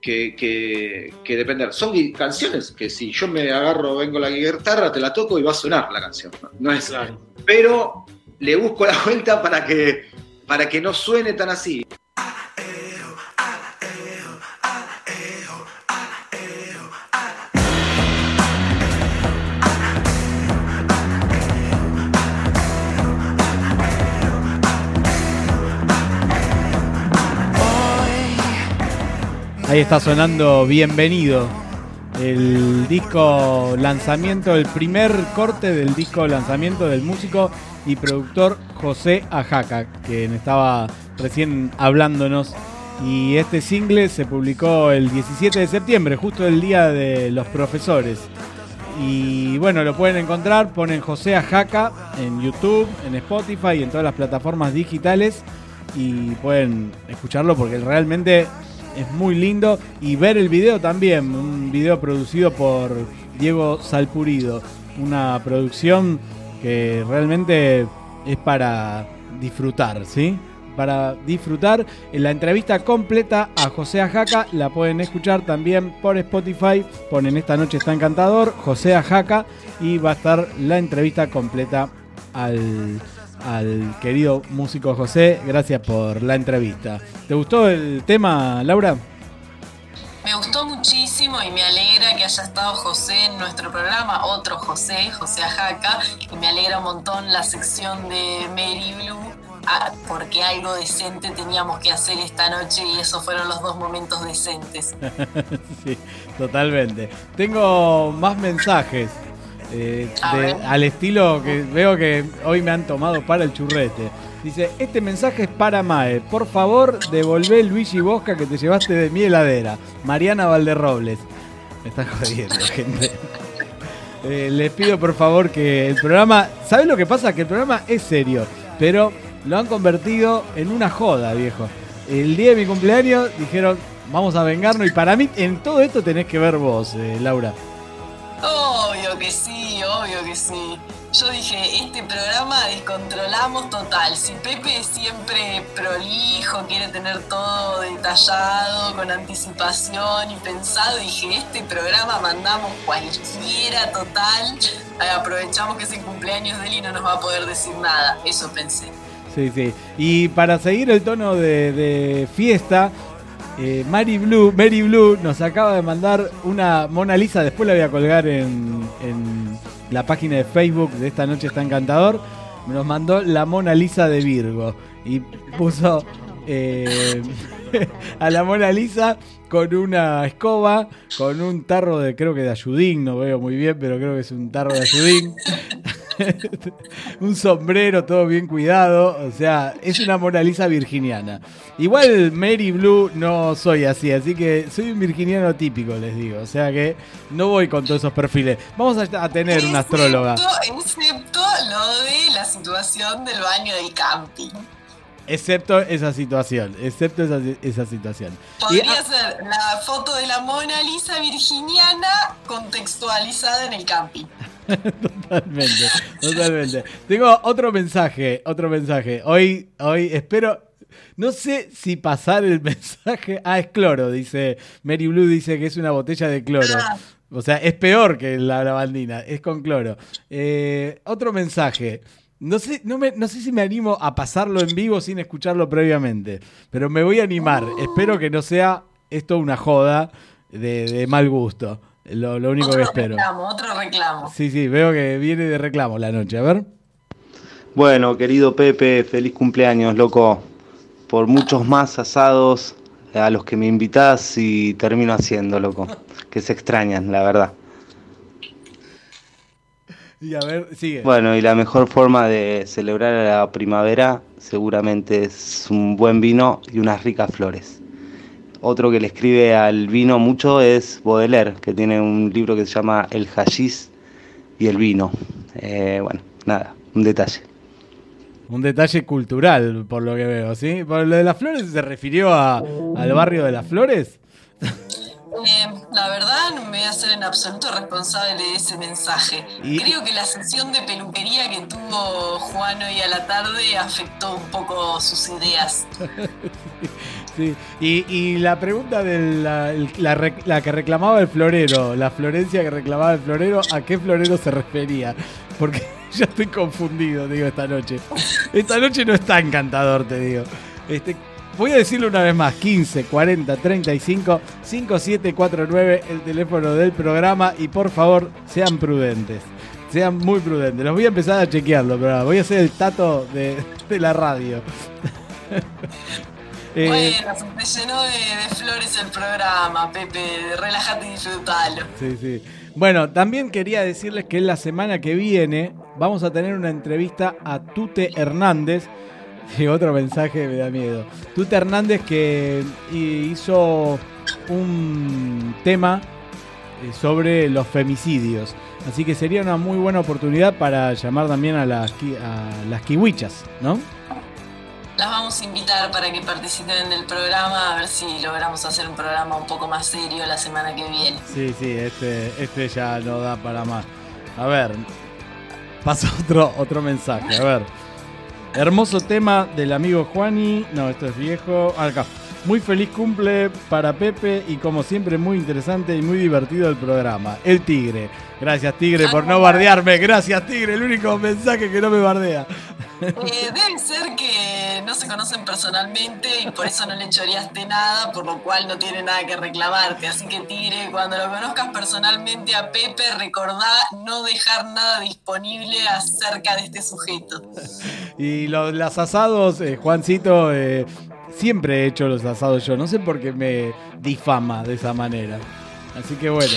que, que- que depender. Son canciones que si yo me agarro, vengo la guitarra, te la toco y va a sonar la canción. No, es. Pero le busco la vuelta para que, para que no suene tan así. Está sonando Bienvenido, el disco lanzamiento, el primer corte del disco lanzamiento del músico y productor José Ajaca, quien estaba recién hablándonos. Y este single se publicó el 17 de septiembre, justo el día de los profesores. Y bueno, lo pueden encontrar, ponen José Ajaca en YouTube, en Spotify y en todas las plataformas digitales y pueden escucharlo porque realmente es muy lindo y ver el video también, un video producido por Diego Salpurido, una producción que realmente es para disfrutar, ¿sí? Para disfrutar. En la entrevista completa a José Ajaca la pueden escuchar también por Spotify. Ponen esta noche está encantador, José Ajaca y va a estar la entrevista completa al, al querido músico José. Gracias por la entrevista. ¿Te gustó el tema, Laura? Me gustó muchísimo y me alegra que haya estado José en nuestro programa, otro José, José Ajaca, y me alegra un montón la sección de Mary Blue, ah, porque algo decente teníamos que hacer esta noche y esos fueron los dos momentos decentes. (laughs) sí, totalmente. Tengo más mensajes. Eh, de- al estilo que veo que hoy me han tomado para el churrete. Dice, este mensaje es para Mae. Por favor, devolvé Luigi Bosca que te llevaste de mi heladera. Mariana Valderrobles. Me están jodiendo, (laughs) gente. Eh, les pido por favor que el programa... ¿Sabes lo que pasa? Que el programa es serio, pero lo han convertido en una joda, viejo. El día de mi cumpleaños dijeron, vamos a vengarnos y para mí en todo esto tenés que ver vos, eh, Laura. Obvio que sí, obvio que sí. Yo dije, este programa descontrolamos total. Si Pepe es siempre prolijo, quiere tener todo detallado, con anticipación y pensado, dije, este programa mandamos cualquiera total. Eh, Aprovechamos que es el cumpleaños de él y no nos va a poder decir nada. Eso pensé. Sí, sí. Y para seguir el tono de, de fiesta, eh, Mary Blue, Mary Blue nos acaba de mandar una Mona Lisa, después la voy a colgar en, la página de Facebook de esta noche está encantador. Nos mandó la Mona Lisa de Virgo y puso eh, (laughs) a la Mona Lisa con una escoba, con un tarro de, creo que de ayudín, no veo muy bien, pero creo que es un tarro de ayudín. (laughs) (laughs) un sombrero todo bien cuidado, o sea, es una Mona Lisa virginiana. Igual Mary Blue no soy así, así que soy un virginiano típico, les digo, o sea que no voy con todos esos perfiles. Vamos a, tener una astróloga, Excepto, excepto lo de la situación del baño del camping. excepto esa situación, excepto esa, esa situación. Podría ser la foto de la Mona Lisa virginiana contextualizada en el camping. (laughs) Totalmente, totalmente. Tengo otro mensaje, otro mensaje. Hoy, hoy espero. No sé si pasar el (laughs) mensaje. Ah, es cloro, dice. Mary Blue dice que es una botella de cloro. O sea, es peor que la lavandina, es con cloro. Eh, otro mensaje. No sé, no, me- no sé si me animo a pasarlo en vivo sin escucharlo previamente, pero me voy a animar. Espero que no sea esto una joda de, de mal gusto. Lo, lo único que Otro espero. reclamo, otro reclamo. Sí, sí, veo que viene de reclamo la noche. A ver. Bueno, querido Pepe, feliz cumpleaños, loco. Por muchos más asados a los que me invitás y termino haciendo, loco. Que se extrañan, la verdad. Y a ver, sigue. Bueno, y la mejor forma de celebrar la primavera seguramente es un buen vino y unas ricas flores. Otro que le escribe al vino mucho es Baudelaire, que tiene un libro que se llama El hashish y el vino. Eh, bueno, nada, un detalle. Un detalle cultural, por lo que veo, ¿sí? Por lo de las flores se refirió a, al barrio de las flores. Eh, la verdad no me voy a hacer en absoluto responsable de ese mensaje. Y- Creo que la sesión de peluquería que tuvo Juan hoy a la tarde afectó un poco sus ideas. (laughs) Sí. Y, la pregunta de la, que reclamaba el florero, la Florencia que reclamaba el florero, ¿a qué florero se refería? Porque (laughs) ya estoy confundido, digo, esta noche. Esta noche no está encantador, te digo. Este, voy a decirlo una vez más, 15 40 35 5749, el teléfono del programa y por favor, sean prudentes. Sean muy prudentes. Los voy a empezar a chequearlo, pero voy a hacer el tato de la radio. (laughs) Eh, Bueno, se te llenó de, de flores el programa, Pepe. Relájate y disfrutalo. Sí, sí. Bueno, también quería decirles que la semana que viene vamos a tener una entrevista a Tute Hernández. (laughs) Otro mensaje me da miedo. Tute Hernández que hizo un tema eh, sobre los femicidios. Así que sería una muy buena oportunidad para llamar también a las, a las kiwichas, ¿no? Las vamos a invitar para que participen del programa, a ver si logramos hacer un programa un poco más serio la semana que viene. Sí, sí, este, este ya no da para más. A ver, pasa otro, otro mensaje, a ver. Hermoso tema del amigo Juani. No, esto es viejo. Acá. Muy feliz cumple para Pepe y como siempre muy interesante y muy divertido el programa. El Tigre. Gracias Tigre por no bardearme. Gracias Tigre, el único mensaje que no me bardea. Eh, debe ser que no se conocen personalmente y por eso no le choreaste nada, por lo cual no tiene nada que reclamarte. Así que Tigre, cuando lo conozcas personalmente a Pepe, recordá no dejar nada disponible acerca de este sujeto. Y los, asados, eh, Juancito, eh, siempre he hecho los asados yo. No sé por qué me difama de esa manera. Así que bueno,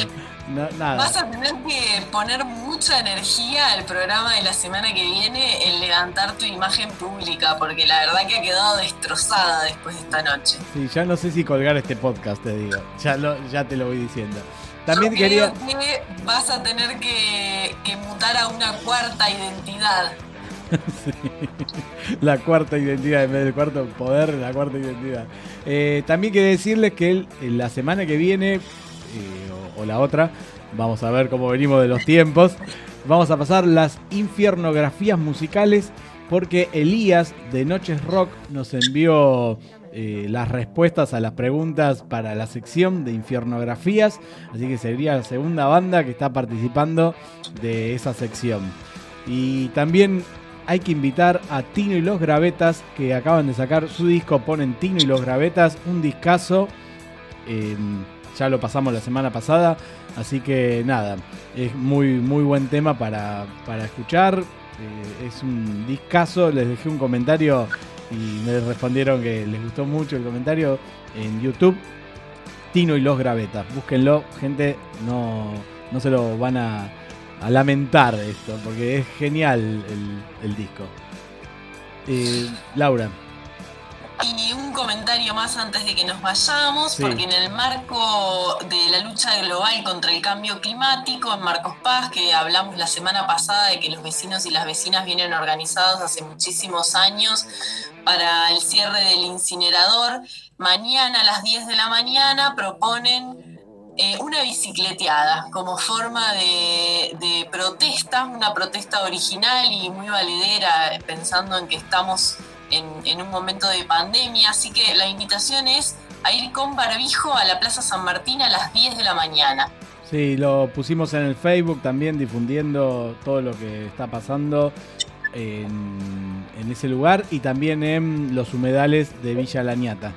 na- nada. Vas a tener que poner mucha energía al programa de la semana que viene en levantar tu imagen pública, porque la verdad que ha quedado destrozada después de esta noche. Sí, ya no sé si colgar este podcast, te digo. Ya, lo, ya te lo voy diciendo. También Yo quería... que vas a tener que, que mutar a una cuarta identidad. (laughs) La cuarta identidad, en vez del cuarto poder, la cuarta identidad. Eh, también quería decirles que en la semana que viene, eh, o, la otra, vamos a ver cómo venimos de los tiempos, vamos a pasar las infiernografías musicales porque Elías de Noches Rock nos envió eh, las respuestas a las preguntas para la sección de infiernografías, así que sería la segunda banda que está participando de esa sección. Y también hay que invitar a Tino y los Gravetas, que acaban de sacar su disco, ponen Tino y los Gravetas, un discazo. eh, ya lo pasamos la semana pasada, así que nada, es muy, muy buen tema para, para escuchar. eh, es un discazo, les dejé un comentario y me respondieron que les gustó mucho el comentario en YouTube. Tino y los Gravetas, búsquenlo, gente, no, no se lo van a, a lamentar esto, porque es genial el, el disco. Eh, Laura, Y un comentario más antes de que nos vayamos, Sí. porque en el marco de la lucha global contra el cambio climático, en Marcos Paz, que hablamos la semana pasada de que los vecinos y las vecinas vienen organizados hace muchísimos años para el cierre del incinerador, mañana a las 10 de la mañana proponen eh, una bicicleteada como forma de, protesta, una protesta original y muy valedera, pensando en que estamos en, en un momento de pandemia. Así que la invitación es a ir con barbijo a la Plaza San Martín a las 10 de la mañana. sí, lo pusimos en el Facebook también difundiendo todo lo que está pasando en, en ese lugar y también en los humedales de Villa Lañata.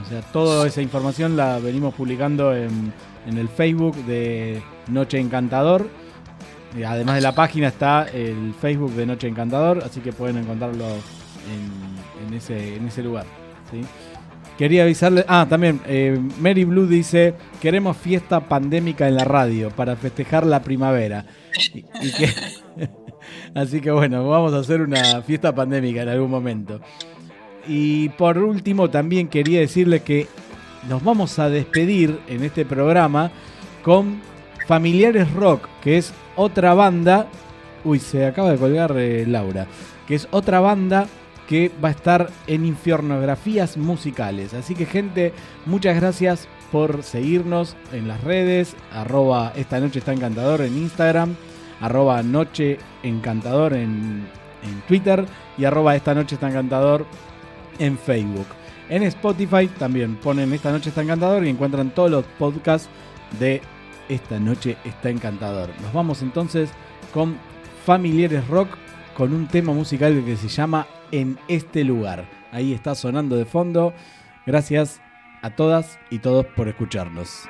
O sea, toda esa información la venimos publicando en, en el Facebook de Noche Encantador. Y Además de la página está el Facebook de Noche Encantador, así que pueden encontrarlo en, ese, lugar. Quería avisarle. Ah, también, eh, Mary Blue dice: Queremos fiesta pandémica en la radio para festejar la primavera. (laughs) Así que bueno, vamos a hacer una fiesta pandémica en algún momento. Y por último, también quería decirles que nos vamos a despedir en este programa con Familiares Rock, que es otra banda. Uy, se acaba de colgar eh, Laura. que es otra banda que va a estar en Infiernografías Musicales. Así que gente, muchas gracias por seguirnos en las redes, arroba esta noche está encantador en Instagram, arroba noche encantador en, en Twitter y arroba esta noche está encantador en Facebook. En Spotify también ponen esta noche está encantador y encuentran todos los podcasts de esta noche está encantador. Nos vamos entonces con Familiares Rock con un tema musical que se llama En este lugar. Ahí está sonando de fondo. Gracias a todas y todos por escucharnos.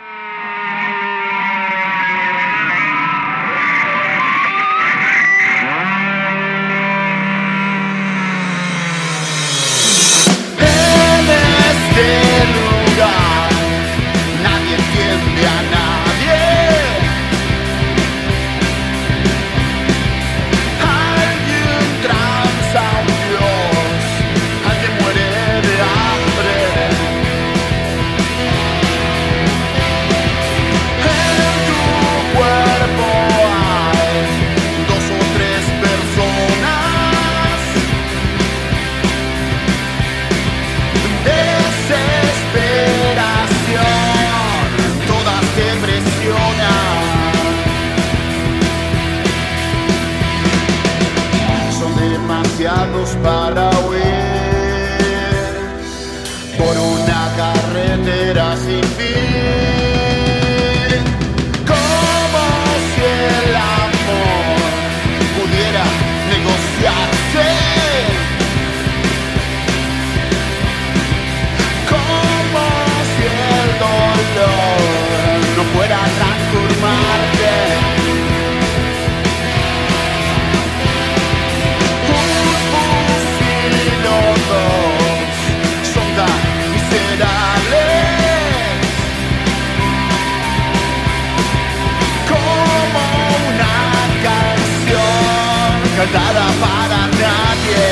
Cantada para nadie.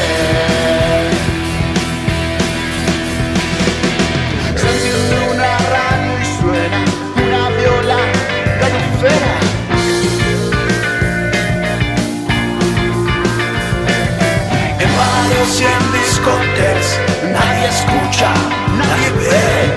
Se enciende una radio y suena una viola galofera. En bares y en discotecas nadie escucha, nadie ve.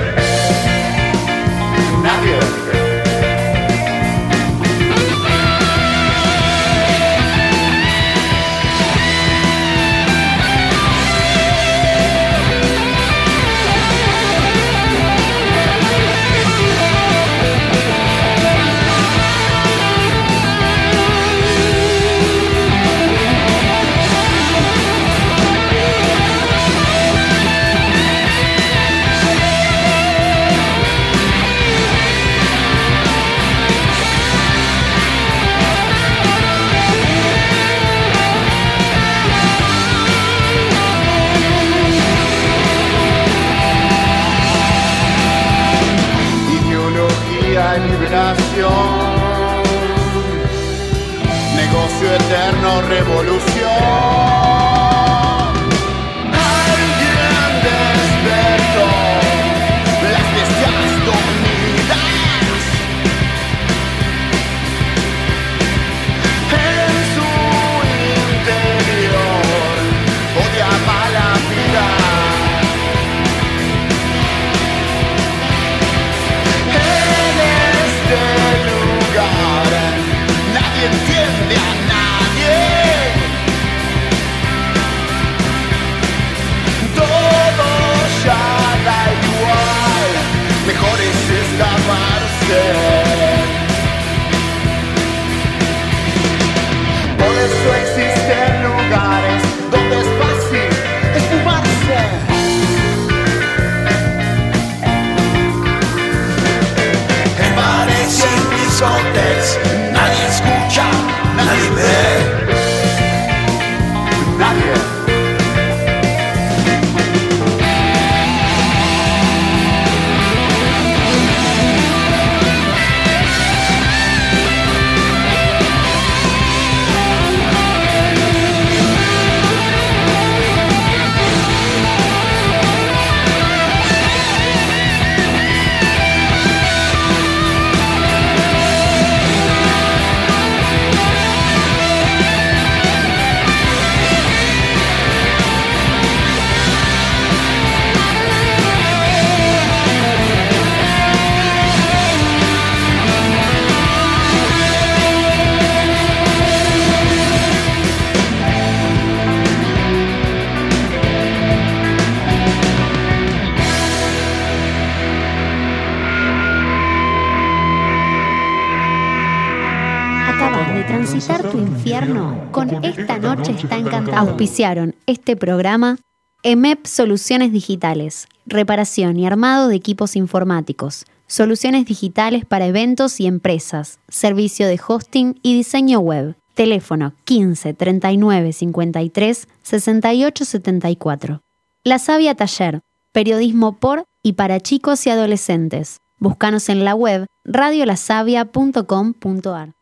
Este programa EMEP Soluciones Digitales, reparación y armado de equipos informáticos, soluciones digitales para eventos y empresas, servicio de hosting y diseño web. Teléfono 15 39 53 68 74. La Sabia Taller, periodismo por y para chicos y adolescentes. Búscanos en la web radiolasavia.com.ar.